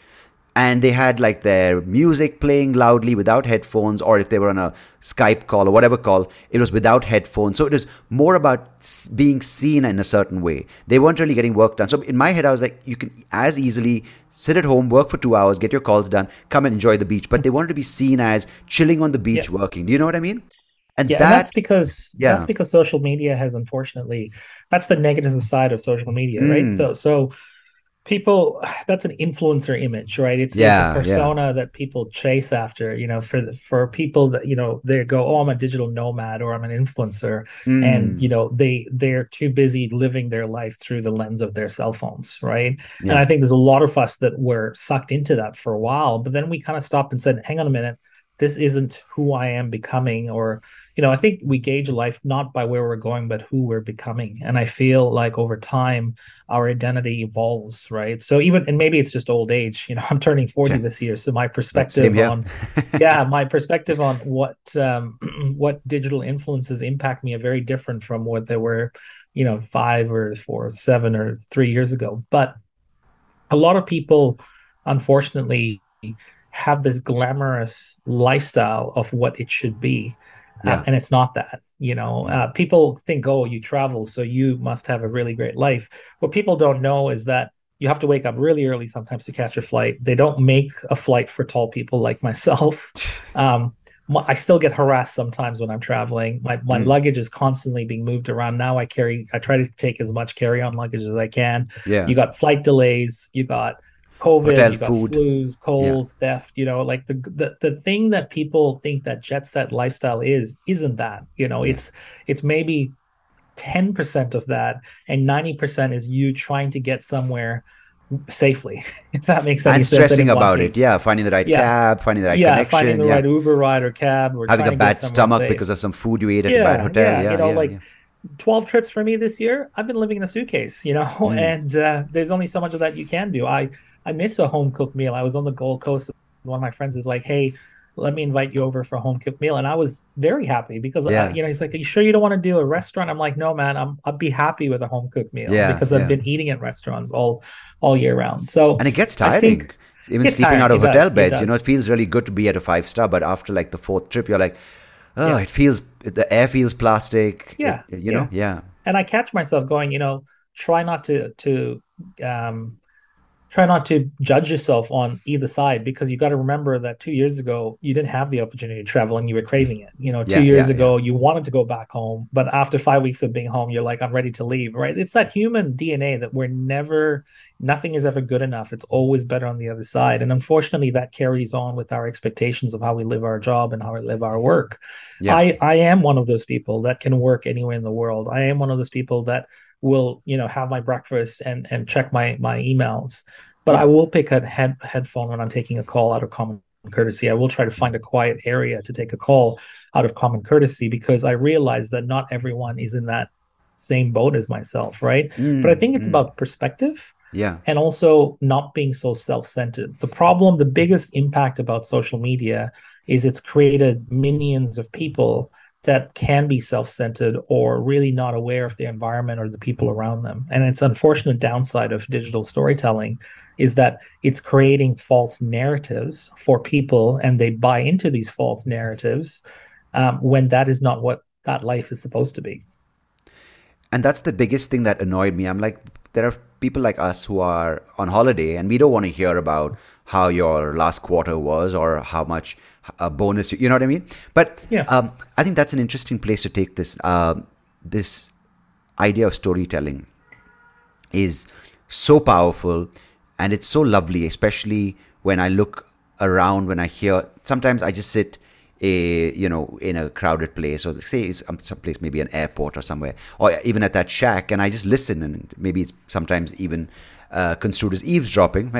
and they had like their music playing loudly without headphones or if they were on a skype call or whatever call it was without headphones. So it was more about being seen in a certain way. They weren't really getting work done. So in my head i was like you can as easily sit at home work for two hours get your calls done come and enjoy the beach. But they wanted to be seen as chilling on the beach yeah. working. Do you know what i mean? And, yeah, that, and that's because yeah. that's because social media has unfortunately that's the negative side of social media right? Mm. so so people [SIGHS] that's an influencer image right it's, yeah, it's a persona yeah. that people chase after you know for the, for people that you know they go oh i'm a digital nomad or i'm an influencer mm. and you know they they're too busy living their life through the lens of their cell phones right yeah. and i think there's a lot of us that were sucked into that for a while but then we kind of stopped and said hang on a minute this isn't who i am becoming or you know, I think we gauge life not by where we're going, but who we're becoming. And I feel like over time, our identity evolves, right? So even, and maybe it's just old age. You know, [LAUGHS] I'm turning 40 this year, so my perspective on, [LAUGHS] yeah, my perspective on what um, [CLEARS THROAT] what digital influences impact me are very different from what they were, you know, five or four, seven or three years ago. But a lot of people, unfortunately, have this glamorous lifestyle of what it should be yeah. Uh, and it's not that you know uh, people think oh you travel so you must have a really great life what people don't know is that you have to wake up really early sometimes to catch a flight they don't make a flight for tall people like myself [LAUGHS] um, I still get harassed sometimes when I'm traveling. My my mm. luggage is constantly being moved around. Now I carry I try to take as much carry-on luggage as I can. Yeah. You got flight delays, you got COVID, you got food. flus, colds, yeah. theft, you know, like the, the the thing that people think that jet set lifestyle is isn't that. You know, yeah. it's it's maybe 10% of that and 90% is you trying to get somewhere safely [LAUGHS] if that makes sense and stressing about it yeah finding the right yeah. cab finding the right yeah, connection finding the yeah. right uber ride or cab or having a bad stomach safe. because of some food you ate at a bad hotel yeah, yeah you know like 12 trips for me this year i've been living in a suitcase you know [LAUGHS] mm. and uh, there's only so much of that you can do i i miss a home cooked meal i was on the gold coast one of my friends is like hey let me invite you over for a home cooked meal. And I was very happy because, yeah. uh, you know, he's like, are you sure you don't want to do a restaurant? I'm like, no, man, I'm, I'd be happy with a home cooked meal yeah, because I've yeah. been eating at restaurants all, all year round. So, and it gets tiring. Even sleeping tiring. out of it hotel does, beds, you know, it feels really good to be at a five star, but after like the fourth trip, you're like, oh, it feels, the air feels plastic. Yeah. It, you know, yeah. And I catch myself going, you know, try not to, to, um, try not to judge yourself on either side because you got to remember that two years ago you didn't have the opportunity to travel and you were craving it. You know two yeah, years yeah, ago yeah. you wanted to go back home but after five weeks of being home you're like i'm ready to leave right? It's that human dna that we're never nothing is ever good enough. It's always better on the other side. And unfortunately that carries on with our expectations of how we live our job and how we live our work. I i am one of those people that can work anywhere in the world. I am one of those people that will you know have my breakfast and and check my my emails. But i will pick a head headphone when i'm taking a call out of common courtesy. I will try to find a quiet area to take a call out of common courtesy because i realize that not everyone is in that same boat as myself right? Mm, but i think it's mm. about perspective yeah. and also not being so self-centered. The problem the biggest impact about social media is it's created millions of people that can be self-centered or really not aware of the environment or the people around them. And it's unfortunate downside of digital storytelling is that it's creating false narratives for people and they buy into these false narratives um, when that is not what that life is supposed to be. And that's the biggest thing that annoyed me. I'm like there are people like us who are on holiday and we don't want to hear about how your last quarter was or how much a bonus. You know what I mean? But yeah. um, I think that's an interesting place to take this. Uh, this idea of storytelling is so powerful and it's so lovely, especially when I look around, when I hear. Sometimes I just sit a you know in a crowded place or say it's um, some place maybe an airport or somewhere or even at that shack and i just listen and maybe it's sometimes even uh, construed as eavesdropping,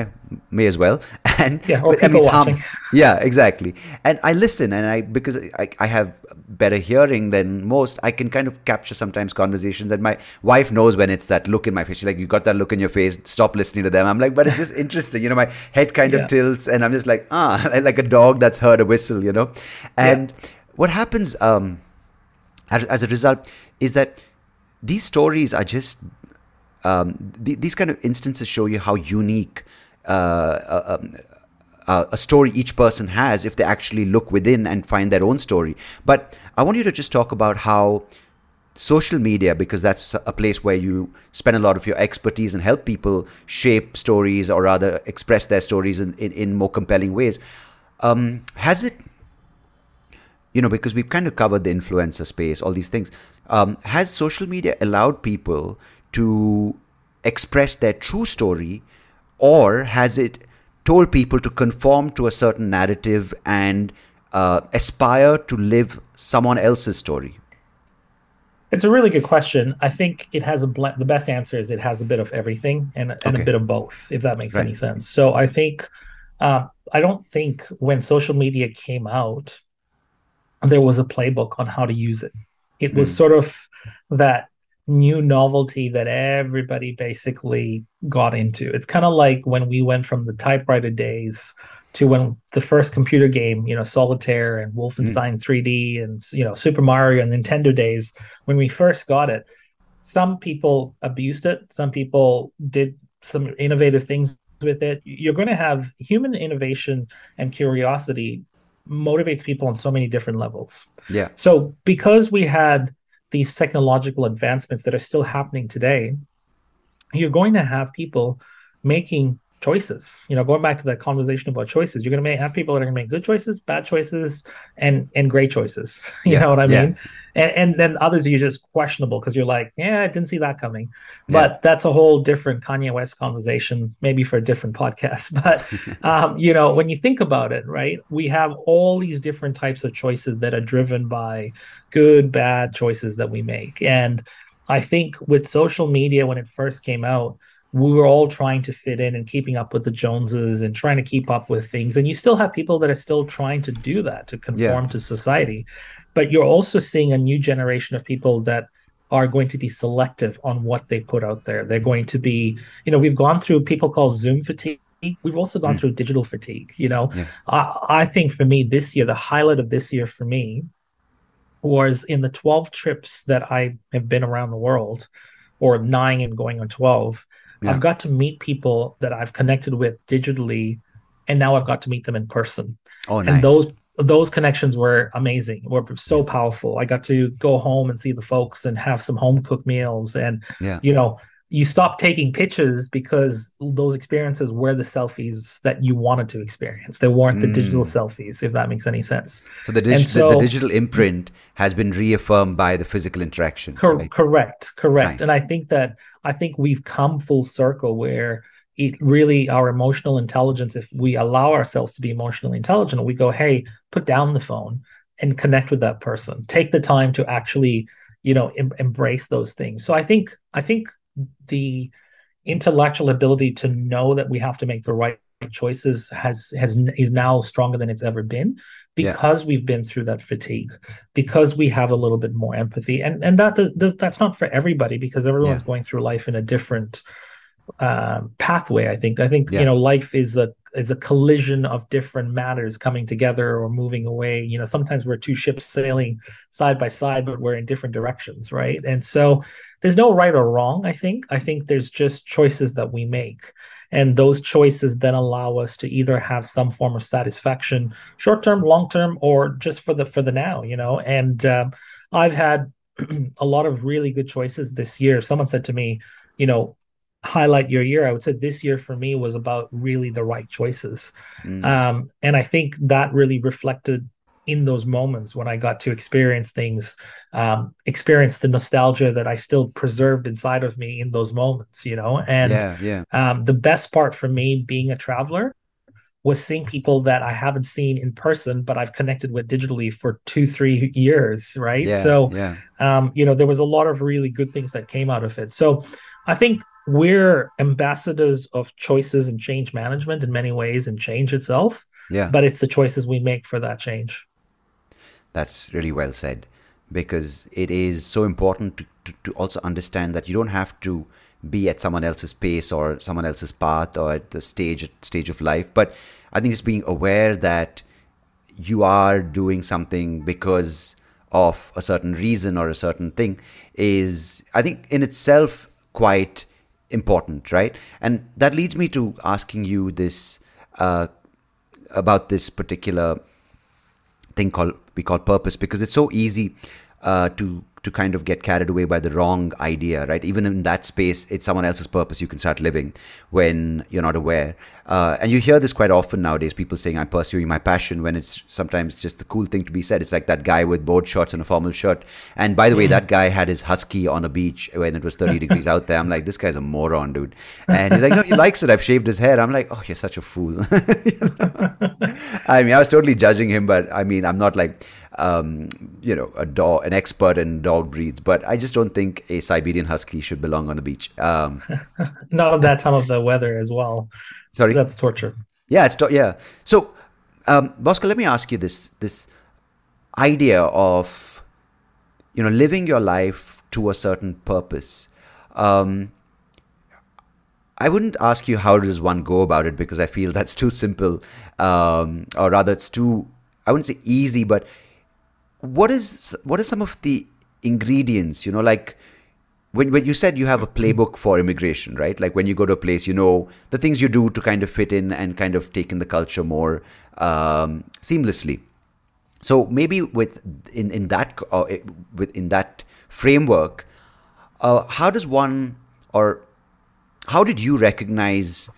may, as well. [LAUGHS] And yeah, or people I mean, watching. Harm, [LAUGHS] yeah, exactly. And I listen, and I because I, I have better hearing than most, I can kind of capture sometimes conversations that my wife knows when it's that look in my face. She's like, "You got that look in your face. Stop listening to them." I'm like, but it's just [LAUGHS] interesting, you know. My head kind yeah. of tilts, and I'm just like, ah, like a dog that's heard a whistle, you know. And yeah. what happens um, as, as a result is that these stories are just um, th- these kind of instances show you how unique uh, uh, a story each person has if they actually look within and find their own story. But I want you to just talk about how social media, because that's a place where you spend a lot of your expertise and help people shape stories or rather express their stories in, in, in more compelling ways. Um, has it, you know, because we've kind of covered the influencer space, all these things, um, has social media allowed people to express their true story, or has it told people to conform to a certain narrative and uh, aspire to live someone else's story? It's a really good question. I think it has a blend. The best answer is it has a bit of everything and, and okay. a bit of both, if that makes right. any sense. So I think, uh, I don't think when social media came out, there was a playbook on how to use it. It was mm. sort of that new novelty that everybody basically got into. It's kind of like when we went from the typewriter days to when the first computer game, you know, Solitaire and Wolfenstein mm. 3D and you know Super Mario and Nintendo days when we first got it. Some people abused it. Some people did some innovative things with it. You're going to have human innovation and curiosity motivates people on so many different levels. Yeah. So because we had these technological advancements that are still happening today, you're going to have people making choices. You know, going back to that conversation about choices, you're going to make, have people that are going to make good choices, bad choices, and and great choices. [LAUGHS] You yeah, know what I mean? And and then others you're just questionable because you're like, yeah, I didn't see that coming. But yeah. that's a whole different Kanye West conversation, maybe for a different podcast. [LAUGHS] But [LAUGHS] um, you know, when you think about it, right, we have all these different types of choices that are driven by good, bad choices that we make, and I think with social media when it first came out we were all trying to fit in and keeping up with the Joneses and trying to keep up with things. And you still have people that are still trying to do that to conform yeah. to society. But you're also seeing a new generation of people that are going to be selective on what they put out there. They're going to be, you know, we've gone through people call Zoom fatigue. We've also gone mm. through digital fatigue. You know, yeah. I, I think for me this year, the highlight of this year for me was in the 12 trips that I have been around the world, or nine and going on 12 yeah. I've got to meet people that I've connected with digitally, and now I've got to meet them in person. Oh, nice. And those those connections were amazing. Were so powerful. I got to go home and see the folks and have some home cooked meals, and yeah. you know, you stop taking pictures because those experiences were the selfies that you wanted to experience. They weren't the digital mm. selfies, if that makes any sense. So the, dig- so, the, the, digital imprint has been reaffirmed by the physical interaction. Cor- right? Correct, correct. Nice. And I think that I think we've come full circle where it really our emotional intelligence, if we allow ourselves to be emotionally intelligent, we go, hey, put down the phone and connect with that person. Take the time to actually, you know, em- embrace those things. So I think I think the intellectual ability to know that we have to make the right choices has has is now stronger than it's ever been because yeah. we've been through that fatigue because we have a little bit more empathy and and that does that's not for everybody because everyone's yeah. going through life in a different um, pathway i think i think yeah. you know life is a is a collision of different matters coming together or moving away you know sometimes we're two ships sailing side by side but we're in different directions right and so there's no right or wrong i think i think there's just choices that we make and those choices then allow us to either have some form of satisfaction short term long term or just for the for the now you know? And um, i've had [CLEARS THROAT] a lot of really good choices this year. Someone said to me you know highlight your year. I would say this year for me was about really the right choices. Mm. um, and i think that really reflected in those moments when I got to experience things, um, experience the nostalgia that I still preserved inside of me in those moments, you know. And yeah, yeah. Um, the best part for me being a traveler was seeing people that I haven't seen in person, but I've connected with digitally for two, three years, right? Yeah, so, yeah. Um, you know, there was a lot of really good things that came out of it. So, I think we're ambassadors of choices and change management in many ways, and change itself. Yeah. But it's the choices we make for that change. That's really well said. Because it is so important to, to, to, also understand that you don't have to be at someone else's pace or someone else's path or at the stage stage of life. But i think just being aware that you are doing something because of a certain reason or a certain thing is i think in itself quite important right? And that leads me to asking you this uh, about this particular thing called we call purpose because it's so easy uh, to to kind of get carried away by the wrong idea, right? Even in that space, it's someone else's purpose you can start living when you're not aware. Uh, and you hear this quite often nowadays people saying, I'm pursuing my passion, when it's sometimes just the cool thing to be said. It's like that guy with board shorts and a formal shirt. And by the way, mm. that guy had his husky on a beach when it was 30 [LAUGHS] degrees out there. I'm like, this guy's a moron, dude. And he's like, no, he likes it. I've shaved his hair. I'm like, oh, you're such a fool. [LAUGHS] you know? [LAUGHS] I mean, I was totally judging him, but I mean, I'm not like, um, you know, a dog, an expert in dog breeds, but I just don't think a Siberian Husky should belong on the beach. Um, [LAUGHS] Not at that time of the weather as well. Sorry, so that's torture. Yeah, it's to- yeah. So, um, Bosco, let me ask you this: this idea of you know living your life to a certain purpose. Um, I wouldn't ask you how does one go about it because I feel [LAUGHS] that's too simple, um, or rather, it's too I wouldn't say easy, but what is what are some of the ingredients? You know, like when when you said you have a playbook for immigration, right? Like when you go to a place, you know the things you do to kind of fit in and kind of take in the culture more um, seamlessly. So maybe with in in that uh, with in that framework, uh, how does one or how did you recognize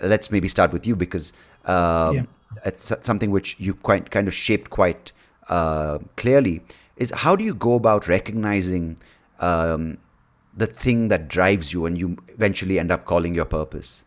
let's maybe start with you because um, yeah. it's something which you quite kind of shaped quite uh, clearly. Is how do you go about recognizing um, the thing that drives you and you eventually end up calling your purpose?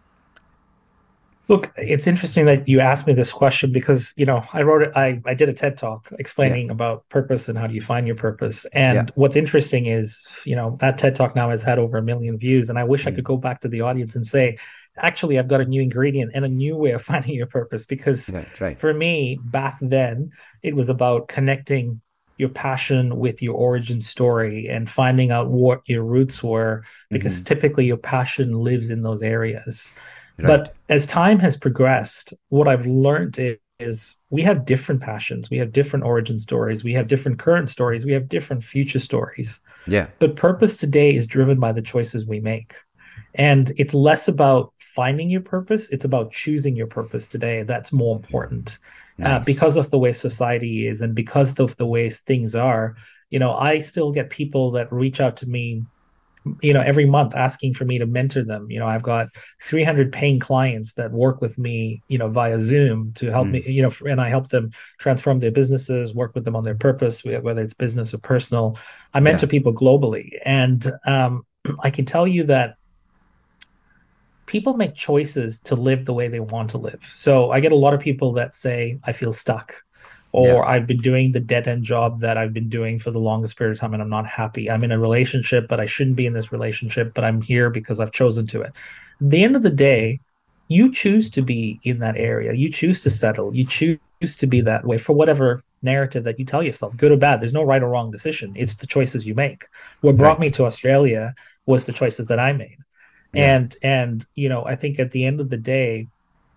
Look, it's interesting that you asked me this question because you know I wrote it. I I did a TED talk explaining yeah. about purpose and how do you find your purpose. And yeah. what's interesting is you know that TED talk now has had over a million views, and I wish mm. I could go back to the audience and say, actually, I've got a new ingredient and a new way of [LAUGHS] finding your purpose. Because right, right. for me, back then, it was about connecting your passion with your origin story and finding out what your roots were because mm-hmm. typically your passion lives in those areas right. but as time has progressed what i've learned is, is we have different passions we have different origin stories we have different current stories we have different future stories yeah but purpose today is driven by the choices we make and it's less about finding your purpose it's about choosing your purpose today that's more important uh, nice. uh, because of the way society is and because of the ways things are you know i still get people that reach out to me you know every month asking for me to mentor them you know i've got 300 paying clients that work with me you know via zoom to help mm. me you know and i help them transform their businesses work with them on their purpose whether it's business or personal i mentor yeah. people globally and um, [CLEARS THROAT] i can tell you that people make choices to live the way they want to live. So I get a lot of people that say, I feel stuck, or yeah. I've been doing the dead end job that I've been doing for the longest period of time and I'm not happy. I'm in a relationship, but I shouldn't be in this relationship, but I'm here because I've chosen to it. At the end of the day, you choose to be in that area. You choose to settle. You choose to be that way for whatever narrative that you tell yourself, good or bad. There's no right or wrong decision. It's the choices you make. What brought right. me to Australia was the choices that I made and and you know i think at the end of the day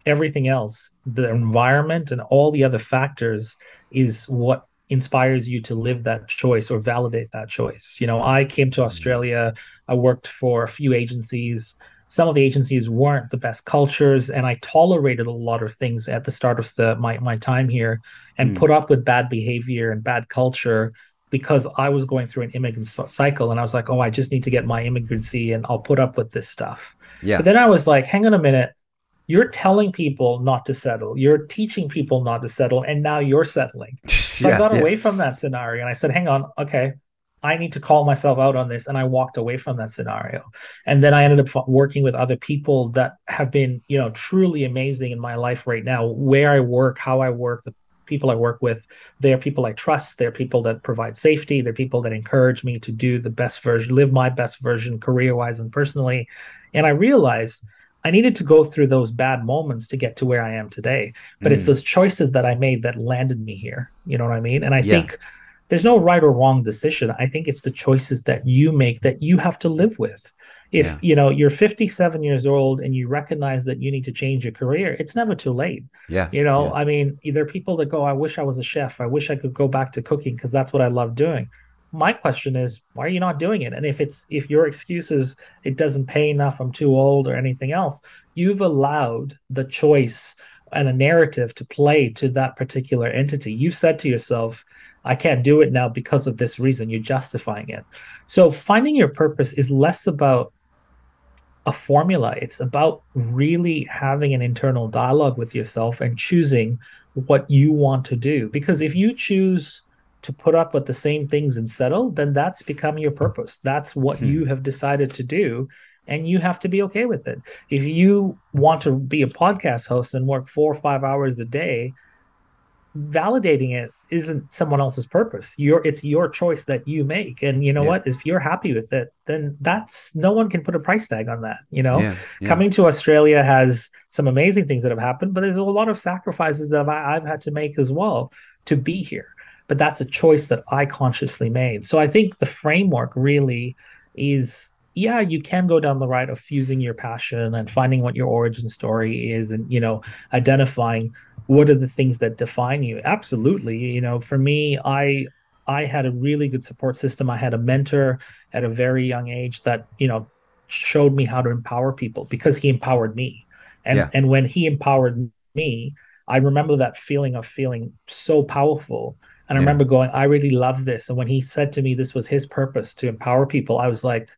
everything else the environment and all the other factors is what inspires you to live that choice or validate that choice you know i came to mm-hmm. australia i worked for a few agencies some of the agencies weren't the best cultures and i tolerated a lot of things at the start of the my, my time here and mm. put up with bad behavior and bad culture because I was going through an immigrant cycle and I was like, oh, I just need to get my immigrancy and I'll put up with this stuff. Yeah. But then I was like, hang on a minute. You're telling people not to settle. You're teaching people not to settle. And now you're settling. [LAUGHS] So yeah, I got yeah. away from that scenario and I said, hang on, okay, I need to call myself out on this. And I walked away from that scenario. And then I ended up working with other people that have been, you know, truly amazing in my life right now, where I work, how I work, the people I work with, they're people I trust. They're people that provide safety. They're people that encourage me to do the best version, live my best version career wise and personally. And I realized I needed to go through those bad moments to get to where I am today. But mm. it's those choices that I made that landed me here. You know what I mean? And I yeah. think there's no right or wrong decision. I think it's the choices that you make that you have to live with if yeah. you know you're 57 years old and you recognize that you need to change your career it's never too late yeah you know yeah. i mean there are people that go i wish i was a chef i wish i could go back to cooking because that's what i love doing my question is why are you not doing it and if it's if your excuse is it doesn't pay enough i'm too old or anything else you've allowed the choice and a narrative to play to that particular entity you've said to yourself I can't do it now because of this reason. You're justifying it. So finding your purpose is less about a formula. It's about really having an internal dialogue with yourself and choosing what you want to do. Because if you choose to put up with the same things and settle, then that's become your purpose. That's what hmm. you have decided to do. And you have to be okay with it. If you want to be a podcast host and work four or five hours a day, validating it isn't someone else's purpose. Your it's your choice that you make. And you know yeah. what? If you're happy with it then that's no one can put a price tag on that you know? Yeah, yeah. coming to australia has some amazing things that have happened but there's a lot of sacrifices that i've had to make as well to be here. But that's a choice that i consciously made. So i think the framework really is yeah, you can go down the route of fusing your passion and finding what your origin story is and, you know, identifying what are the things that define you. Absolutely. You know, for me, I I had a really good support system. I had a mentor at a very young age that, you know, showed me how to empower people because he empowered me. And yeah. and when he empowered me, I remember that feeling of feeling so powerful. And I yeah. remember going, I really love this. And when he said to me this was his purpose to empower people, I was like,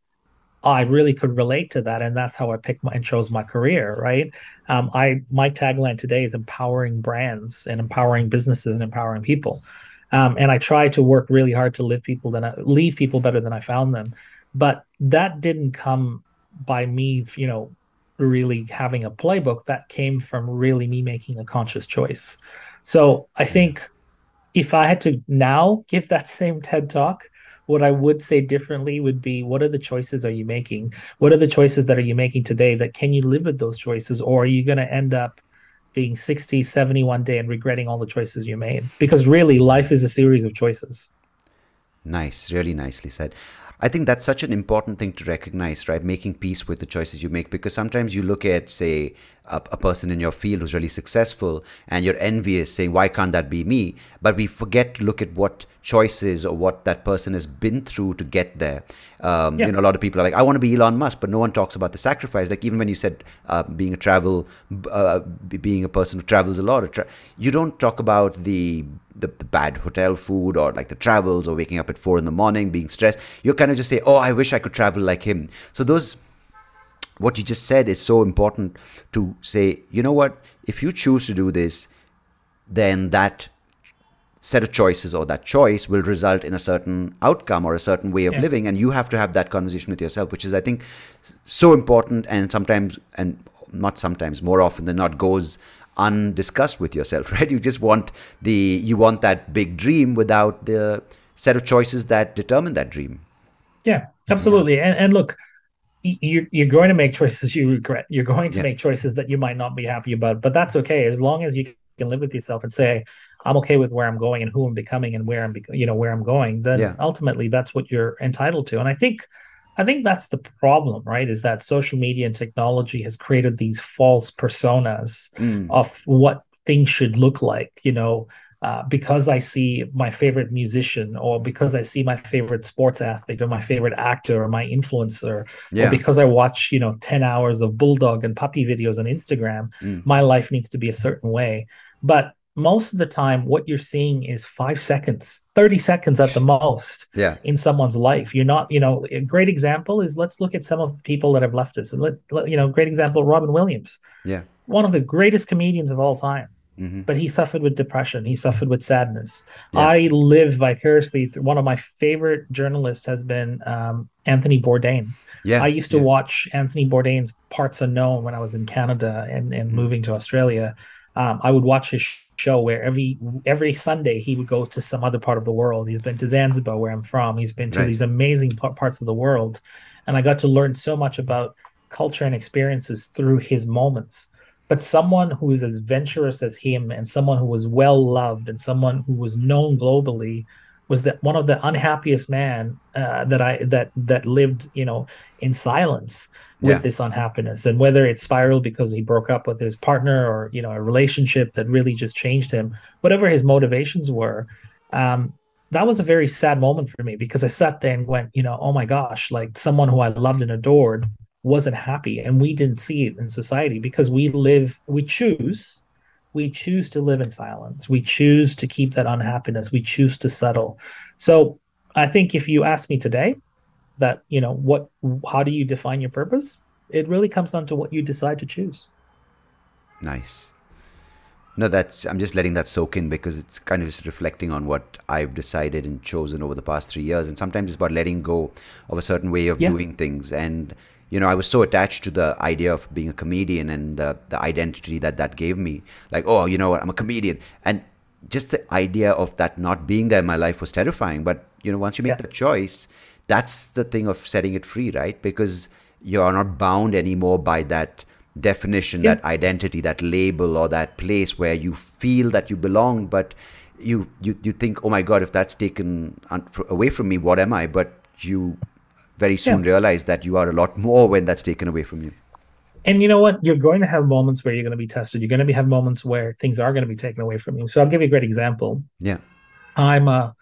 I really could relate to that, and that's how I picked my and chose my career. Right. Um, I my tagline today is empowering brands and empowering businesses and empowering people. Um, and I try to work really hard to live people than I, leave people better than I found them. But that didn't come by me, you know, really having a playbook. That came from really me making a conscious choice. So I think if I had to now give that [LAUGHS] same TED talk, what I would say differently would be what are the choices are you making? What are the choices that are you making today that can you live with those choices or are you going to end up being 60, 71 day and regretting all the choices you made? Because really life is a series of choices. Nice, really nicely said. I think that's such an important thing to recognize, right? Making peace with the choices you make because sometimes you look at, say, a, a, person in your field who's really successful and you're envious, saying, why can't that be me? But we forget to look at what choices or what that person has been through to get there. Um, yeah. You know, a lot of people are like, I want to be Elon Musk, but no one talks about the sacrifice. Like even when you said uh, being a travel, uh, being a person who travels a lot, tra- you don't talk about the, the, the bad hotel food or like the travels or waking up at four in the morning, being stressed. You kind of just say, oh, I wish I could travel like him. So those what you just said is so important to say, you know what, if you choose to do this, then that set of choices or that choice will result in a certain outcome or a certain way of yeah. living and you have to have that conversation with yourself which is i think so important and sometimes and not sometimes more often than not goes undiscussed with yourself [LAUGHS] right you just want the you want that big dream without the set of choices that determine that dream yeah absolutely. And, and look you're, you're going to make choices you regret. You're going to yeah. make choices that you might not be happy about, but that's okay as long as you can live with yourself and say, I'm okay with where I'm going and who I'm becoming and where I'm, you know, where I'm going. Then yeah. ultimately, that's what you're entitled to. And I think, I think that's the problem, right? Is that social media and technology has created these false personas mm. of what things should look like. You know, uh, because I see my favorite musician, or because I see my favorite sports athlete, or my favorite actor, or my influencer, yeah. or because I watch, you know, 10 hours of bulldog and puppy videos on Instagram, mm. my life needs to be a certain way. But most of the time, what you're seeing is five seconds, 30 seconds at the most yeah. in someone's life. You're not, you know, a great example is let's look at some of the people that have left us. And let, let you know, great example, Robin Williams. Yeah. One of the greatest comedians of all time Mm-hmm. But he suffered with depression. He suffered with sadness. Yeah. I live vicariously through one of my favorite journalists has been um, Anthony Bourdain. Yeah, I used to yeah. watch Anthony Bourdain's Parts Unknown when I was in Canada and, and mm-hmm. moving to Australia. Um, I would watch his show where every every Sunday he would go to some other part of the world. He's been to Zanzibar, where I'm from. He's been to right. these amazing parts of the world, and I got to learn so much about culture and experiences through his moments but someone who is as venturous as him and someone who was well loved and someone who was known globally was that one of the unhappiest man uh, that I that that lived you know in silence with yeah. this unhappiness and whether it spiraled because he broke up with his partner or you know a relationship that really just changed him whatever his motivations were um, that was a very sad moment for me because I sat there and went you know oh my gosh like someone who I loved and adored wasn't happy and we didn't see it in society because we live we choose we choose to live in silence. We choose to keep that unhappiness. We choose to settle. So i think if you ask me today that you know what how do you define your purpose? It really comes down to what you decide to choose. Nice. No that's i'm just letting that soak in because it's kind of just reflecting on what i've decided and chosen over the past three years. And sometimes it's about letting go of a certain way of yeah. doing things. And you know, I was so attached to the idea of being a comedian and the, the identity that that gave me. Like, oh, you know what, I'm a comedian. And just the idea of that not being there in my life was terrifying. But, you know, once you make yeah. the choice, that's the thing of setting it free, right? Because you are not bound anymore by that definition, yeah. that identity, that label, or that place where you feel that you belong. But you, you, you think, oh my God, if that's taken away from me, what am I? But you very soon yeah. realize that you are a lot more when that's taken away from you. And you know what? You're going to have moments where you're going to be tested. You're going to be, have moments where things are going to be taken away from you. So I'll give you a great example. Yeah. I'm a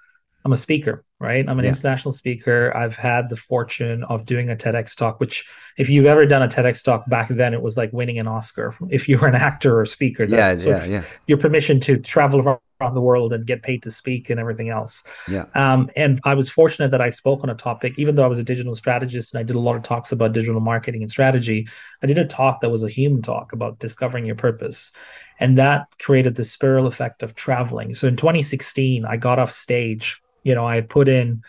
I'm a speaker. Right? I'm an Yeah. international speaker. I've had the fortune of doing a TEDx talk, which, if you've ever done a TEDx talk back then, it was like winning an Oscar. [LAUGHS] If you were an actor or speaker, Yeah, yeah, yeah, your permission to travel around the world and get paid to speak and everything else. yeah. Um, and I was fortunate that I spoke on a topic, even though I was a digital strategist and I did a lot of talks about digital marketing and strategy. I did a talk that was a human talk about discovering your purpose. And that created the spiral effect of traveling. So in 2016, I got off stage. You know, I put in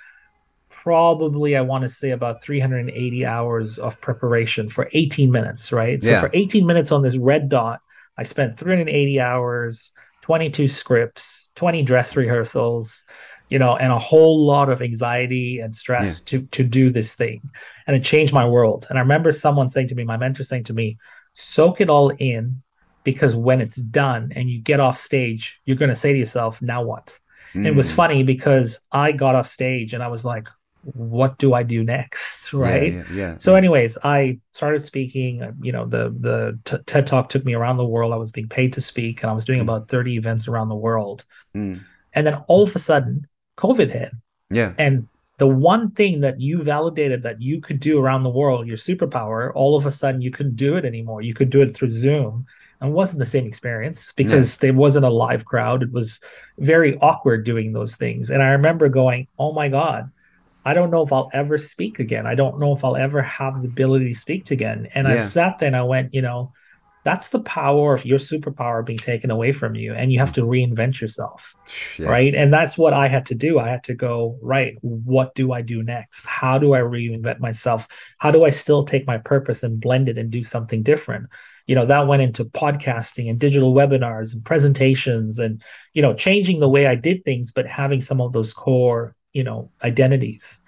probably, I want to say, about 380 hours of preparation for 18 minutes, right? So Yeah. for 18 minutes on this red dot, I spent 380 hours, 22 scripts, 20 dress rehearsals, you know, and a whole lot of anxiety and stress to to do this thing. And it changed my world. And I remember someone saying to me, my mentor saying to me, soak it all in because when it's done and you get off stage, you're going to say to yourself, now what? And it was Mm. funny because I got off stage and I was like, what do I do next? [LAUGHS] Right. Yeah, yeah. So, anyways, I started speaking. uh, You know, the the t- TED Talk took me around the world. I was being paid to speak, and I was doing Mm. about thirty events around the world. Mm. And then all of a sudden, COVID hit, yeah. and the one thing that you validated that you could do around the world, your superpower, all of a sudden you couldn't do it anymore. You could do it through Zoom. And it wasn't the same experience because there wasn't a live crowd. It was very awkward doing those things. And I remember going, oh my God, I don't know if I'll ever speak again. I don't know if I'll ever have the ability to speak again. And I sat there and I went, you know, that's the power of your superpower being taken away from you. And you have to reinvent yourself Yeah. right and that's what i had to do i had to go right what do i do next how do i reinvent myself how do i still take my purpose and blend it and do something different you know that went into podcasting and digital webinars and presentations and you know changing the way i did things but having some of those core you know identities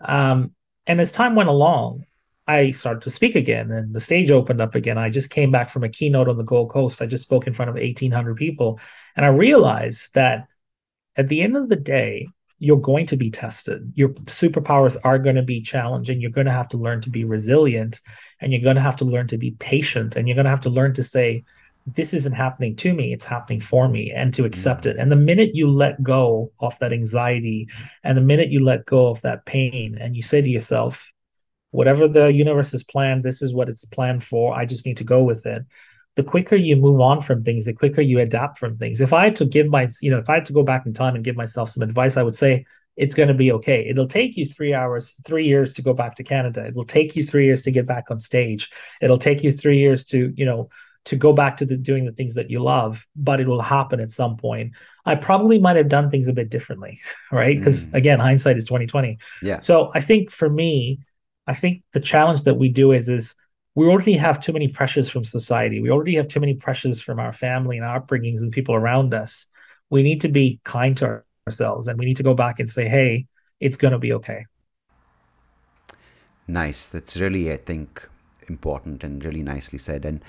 um and as time went along I started to speak again and the stage opened up again. I just came back from a keynote on the Gold Coast. I just spoke in front of 1,800 people. And I realized that at the end of the day, you're going to be tested. Your superpowers are going to be challenging. You're going to have to learn to be resilient and you're going to have to learn to be patient and you're going to have to learn to say, this isn't happening to me, it's happening for me, and to mm-hmm. accept it. And the minute you let go of that anxiety and the minute you let go of that pain and you say to yourself, whatever the universe has planned, this is what it's planned for. I just need to go with it. The quicker you move on from things, the quicker you adapt from things. If I had to give my, you know, if I had to go back in time and give myself some advice, I would say it's going to be okay. It'll take you three hours, three years to go back to Canada. It will take you three years to get back on stage. It'll take you three years to, you know, to go back to the, doing the things that you love, but it will happen at some point. I probably might have done things a bit differently, [LAUGHS] right? Because Mm. again, hindsight is twenty twenty. Yeah. So I think for me, I think the challenge that we do is is we already have too many pressures from society. We already have too many pressures from our family and our upbringings and people around us. We need to be kind to ourselves and we need to go back and say, hey, it's going to be okay. Nice. That's really, I think, important and really nicely said. And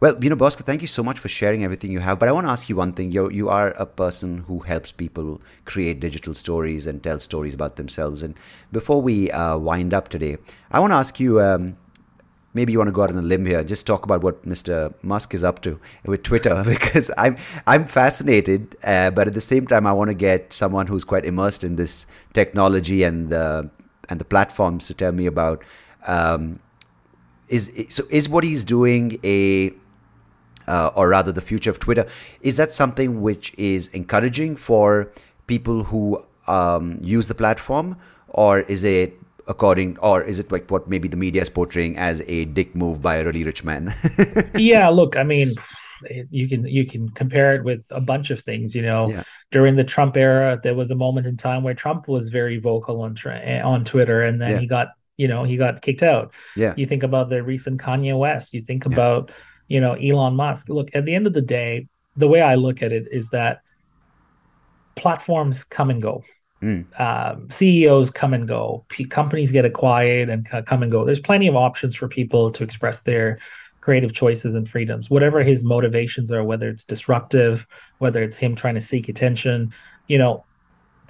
well, you know, Bosco, thank you so much for sharing everything you have. But I want to ask you one thing. You you are a person who helps people create digital stories and tell stories about themselves. And before we uh, wind up today, I want to ask you. Um, maybe you want to go out on a limb here. Just talk about what Mr. Musk is up to with Twitter, [LAUGHS] because I'm I'm fascinated, uh, but at the same time, I want to get someone who's quite immersed in this technology and the and the platforms to tell me about. Um, is so is what he's doing a uh, or rather the future of Twitter is that something which is encouraging for people who um, use the platform or is it according or is it like what maybe the media is portraying as a dick move by a really rich man [LAUGHS] yeah, look, I mean, you can you can compare it with a bunch of things. You know, Yeah. during the Trump era, there was a moment in time where Trump was very vocal on on Twitter, and then Yeah. he got you know he got kicked out. yeah You think about the recent Kanye West. You think Yeah. about you know Elon Musk. Look, at the end of the day, the way I look at it is that platforms come and go. Mm. Um, CEOs come and go. P- companies get acquired and come and go. There's plenty of options for people to express their creative choices and freedoms, whatever his motivations are, whether it's disruptive, whether it's him trying to seek attention. You know,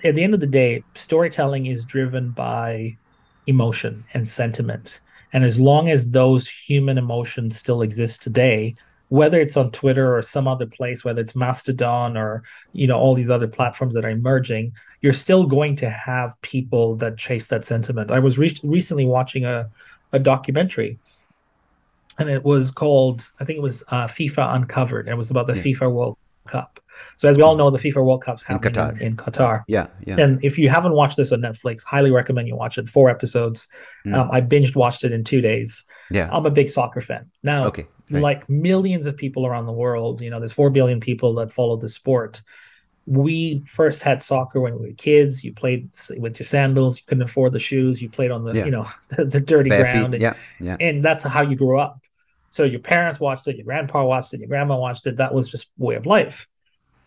at the end of the day, storytelling is driven by emotion and sentiment. And as long as those human emotions still exist today, whether it's on Twitter or some other place, whether it's Mastodon or you know all these other platforms that are emerging, you're still going to have people that chase that sentiment. I was re- recently watching a a documentary, and it was called I think it was uh, FIFA Uncovered. It was about the yeah. FIFA World Cup. So as we all know, the FIFA World Cup's happening in Qatar. In, in Qatar. Yeah, yeah. And if you haven't watched this on Netflix, highly recommend you watch it. Four episodes. Mm. Um, I binged watched it in two days. Yeah, I'm a big soccer fan. Now, okay, right. like millions of people around the world, you know, there's four billion people that follow the sport. We first had soccer when we were kids. You played with your sandals. You couldn't afford the shoes. You played on the, yeah. you know, [LAUGHS] the, the dirty Bare ground. And, yeah, yeah. And that's how you grew up. So your parents watched it, your grandpa watched it, your grandma watched it. That was just way of life.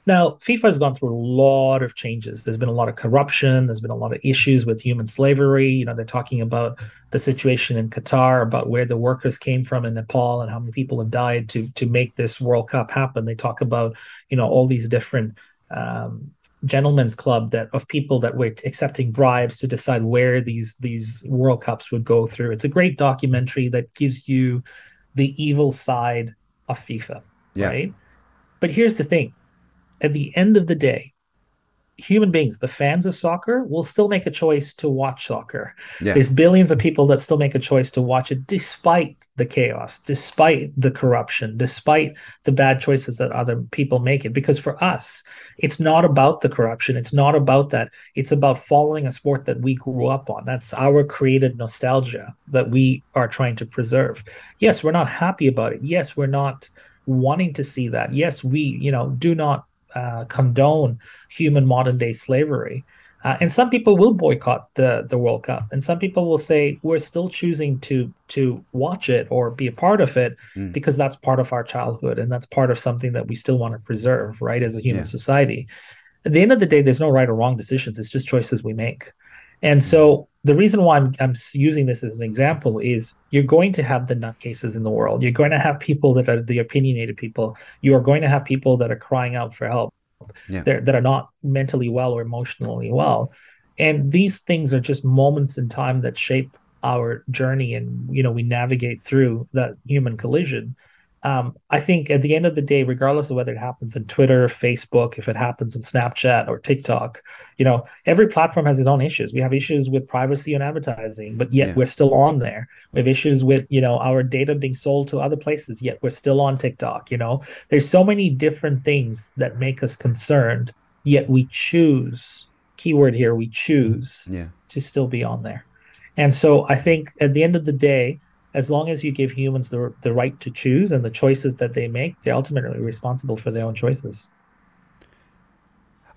Now, FIFA has gone through a lot of changes. There's been a lot of corruption. There's been a lot of issues with human slavery. You know, they're talking about the situation in Qatar, about where the workers came from in Nepal and how many people have died to to make this World Cup happen. They talk about, you know, all these different um, gentlemen's club that of people that were accepting bribes to decide where these these World Cups would go through. It's a great documentary that gives you the evil side of FIFA, yeah. right? But here's the thing at the end of the day, human beings, the fans of soccer, will still make a choice to watch soccer. Yeah. There's billions of people that still make a choice to watch it despite the chaos, despite the corruption, despite the bad choices that other people make it. Because for us, it's not about the corruption. It's not about that. It's about following a sport that we grew up on. That's our created nostalgia that we are trying to preserve. Yes, we're not happy about it. Yes, we're not wanting to see that. Yes, we, you know, do not uh, condone human modern day slavery. Uh, and some people will boycott the the World Cup, and some people will say we're still choosing to to watch it or be a part of it mm. because that's part of our childhood and that's part of something that we still want to preserve, right, as a human yeah. society. At the end of the day, there's no right or wrong decisions; it's just choices we make. And so the reason why I'm, I'm using this as an example is you're going to have the nutcases in the world. You're going to have people that are the opinionated people. You are going to have people that are crying out for help. Yeah. that are not mentally well or emotionally well. And these things are just moments in time that shape our journey and you know we navigate through that human collision um, I think at the end of the day, regardless of whether it happens on Twitter, Facebook, if it happens on Snapchat or TikTok, you know, every platform has its own issues. We have issues with privacy and advertising, but yet yeah. we're still on there. We have issues with, you know, our data being sold to other places, yet we're still on TikTok. You know, there's so many different things that make us concerned, yet we choose, keyword here, we choose yeah. to still be on there. And so I think at the end of the day, as long as you give humans the, the right to choose and the choices that they make, they're ultimately responsible for their own choices.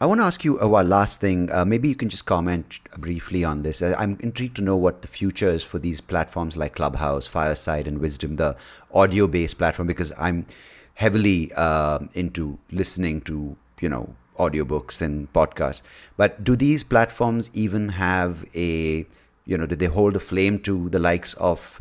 I want to ask you uh, last thing. Uh, maybe you can just comment briefly on this. Uh, I'm intrigued to know what the future is for these platforms like Clubhouse, Fireside, and Wisdom, the audio based platform, because I'm heavily uh, into listening to, you know, audiobooks and podcasts. But do these platforms even have a, you know, do they hold a flame to the likes of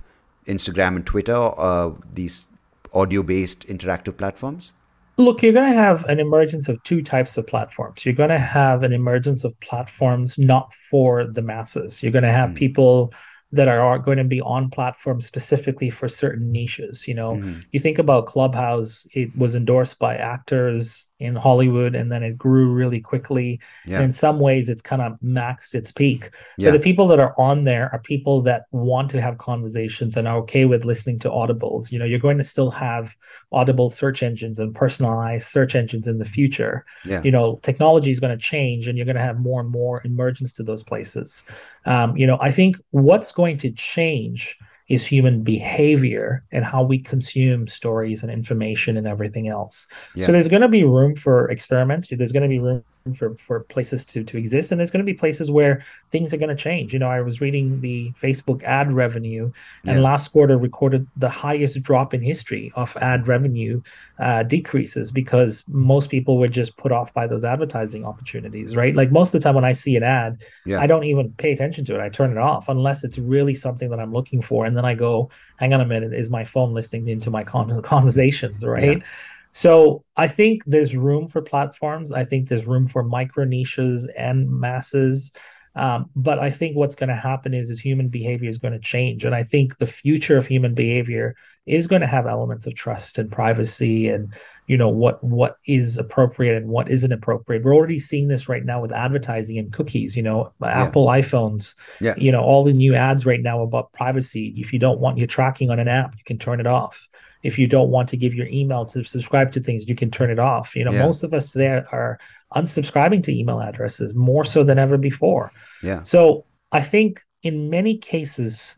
Instagram and Twitter, uh, these audio based interactive platforms? Look, you're going to have an emergence of two types of platforms. You're going to have an emergence of platforms not for the masses. You're going to have mm. people that are going to be on platforms specifically for certain niches. You know, mm-hmm. you think about Clubhouse, it was endorsed by actors in Hollywood and then it grew really quickly. Yeah. In some ways, it's kind of maxed its peak. Yeah. But the people that are on there are people that want to have conversations and are okay with listening to audibles. You know, you're going to still have audible search engines and personalized search engines in the future. Yeah. You know, technology is going to change and you're going to have more and more emergence to those places. Um, you know, I think what's going to change is human behavior and how we consume stories and information and everything else. Yeah. So there's going to be room for experiments. There's going to be room for for places to to exist, and there's going to be places where things are going to change. You know, I was reading the Facebook ad revenue, and yeah. last quarter recorded the highest drop in history of ad revenue uh, decreases because most people were just put off by those advertising opportunities, right? Like most of the time when I see an ad, yeah. I don't even pay attention to it. I turn it off unless it's really something that I'm looking for, and then I go, "Hang on a minute, is my phone listening into my con- [LAUGHS] conversations?" Right. Yeah. So I think there's room for platforms. I think there's room for micro niches and masses. Um, but I think what's going to happen is is human behavior is going to change, and I think the future of human behavior is going to have elements of trust and privacy, and you know what what is appropriate and what isn't appropriate. We're already seeing this right now with advertising and cookies. You know, yeah. Apple iPhones. Yeah. You know, all the new ads right now about privacy. If you don't want your tracking on an app, you can turn it off. If you don't want to give your email to subscribe to things, you can turn it off. You know, yeah. most of us today are unsubscribing to email addresses more so than ever before. Yeah. So I think in many cases,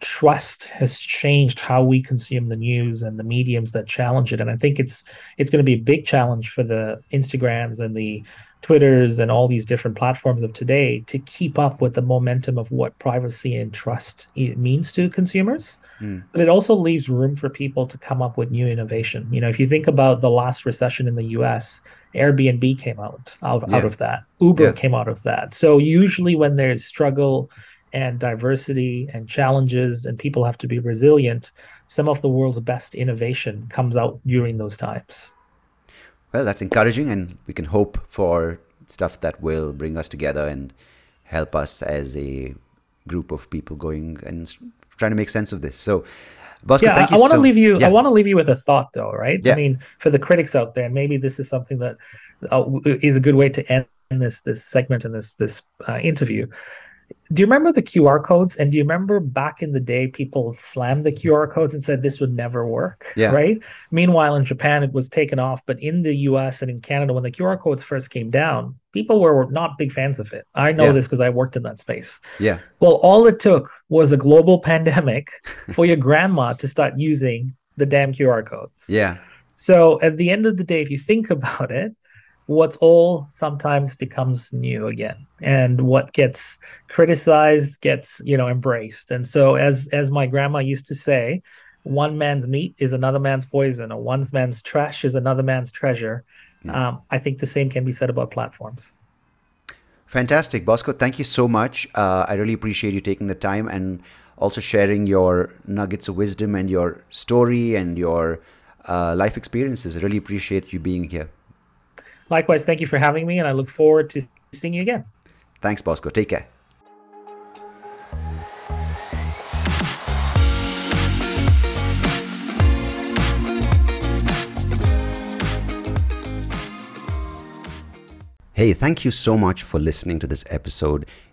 trust has changed how we consume the news and the mediums that challenge it. And I think it's it's going to be a big challenge for the Instagrams and the Twitters and all these different platforms of today to keep up with the momentum of what privacy and trust means to consumers. Mm. But it also leaves room for people to come up with new innovation. You know, if you think about the last recession in the US, Airbnb came out out, yeah. out of that. Uber yeah. came out of that. So usually when there's struggle and diversity and challenges and people have to be resilient, some of the world's best innovation comes out during those times. Well, that's encouraging and we can hope for stuff that will bring us together and help us as a group of people going and trying to make sense of this. So Bosco, yeah, I, I want to so, leave you. Yeah. I want to leave you with a thought, though, right? Yeah. I mean, for the critics out there, maybe this is something that uh, is a good way to end this this segment and this this uh, interview do you remember the QR codes? And do you remember back in the day, people slammed the QR codes and said this would never work? Yeah. Right. Meanwhile, in Japan, it was taken off. But in the US and in Canada, when the QR codes first came down, people were not big fans of it. I know yeah. this because I worked in that space. Yeah. Well, all it took was a global [LAUGHS] pandemic for your grandma to start using the damn QR codes. Yeah. So at the end of the day, if you think [LAUGHS] about it, what's old sometimes becomes new again. And what gets criticized gets you know embraced. And so as as my grandma used to say one man's meat is another man's poison or one man's trash is another man's treasure. Yeah. um, i think the same can be said about platforms. Fantastic. Bosco thank you so much. Uh, i really appreciate you taking the time and also sharing your nuggets of wisdom and your story and your uh, life experiences. I really appreciate you being here Likewise, thank you for having me, and I look forward to seeing you again. Thanks, Bosco. Take care. Hey, thank you so much for listening to this episode.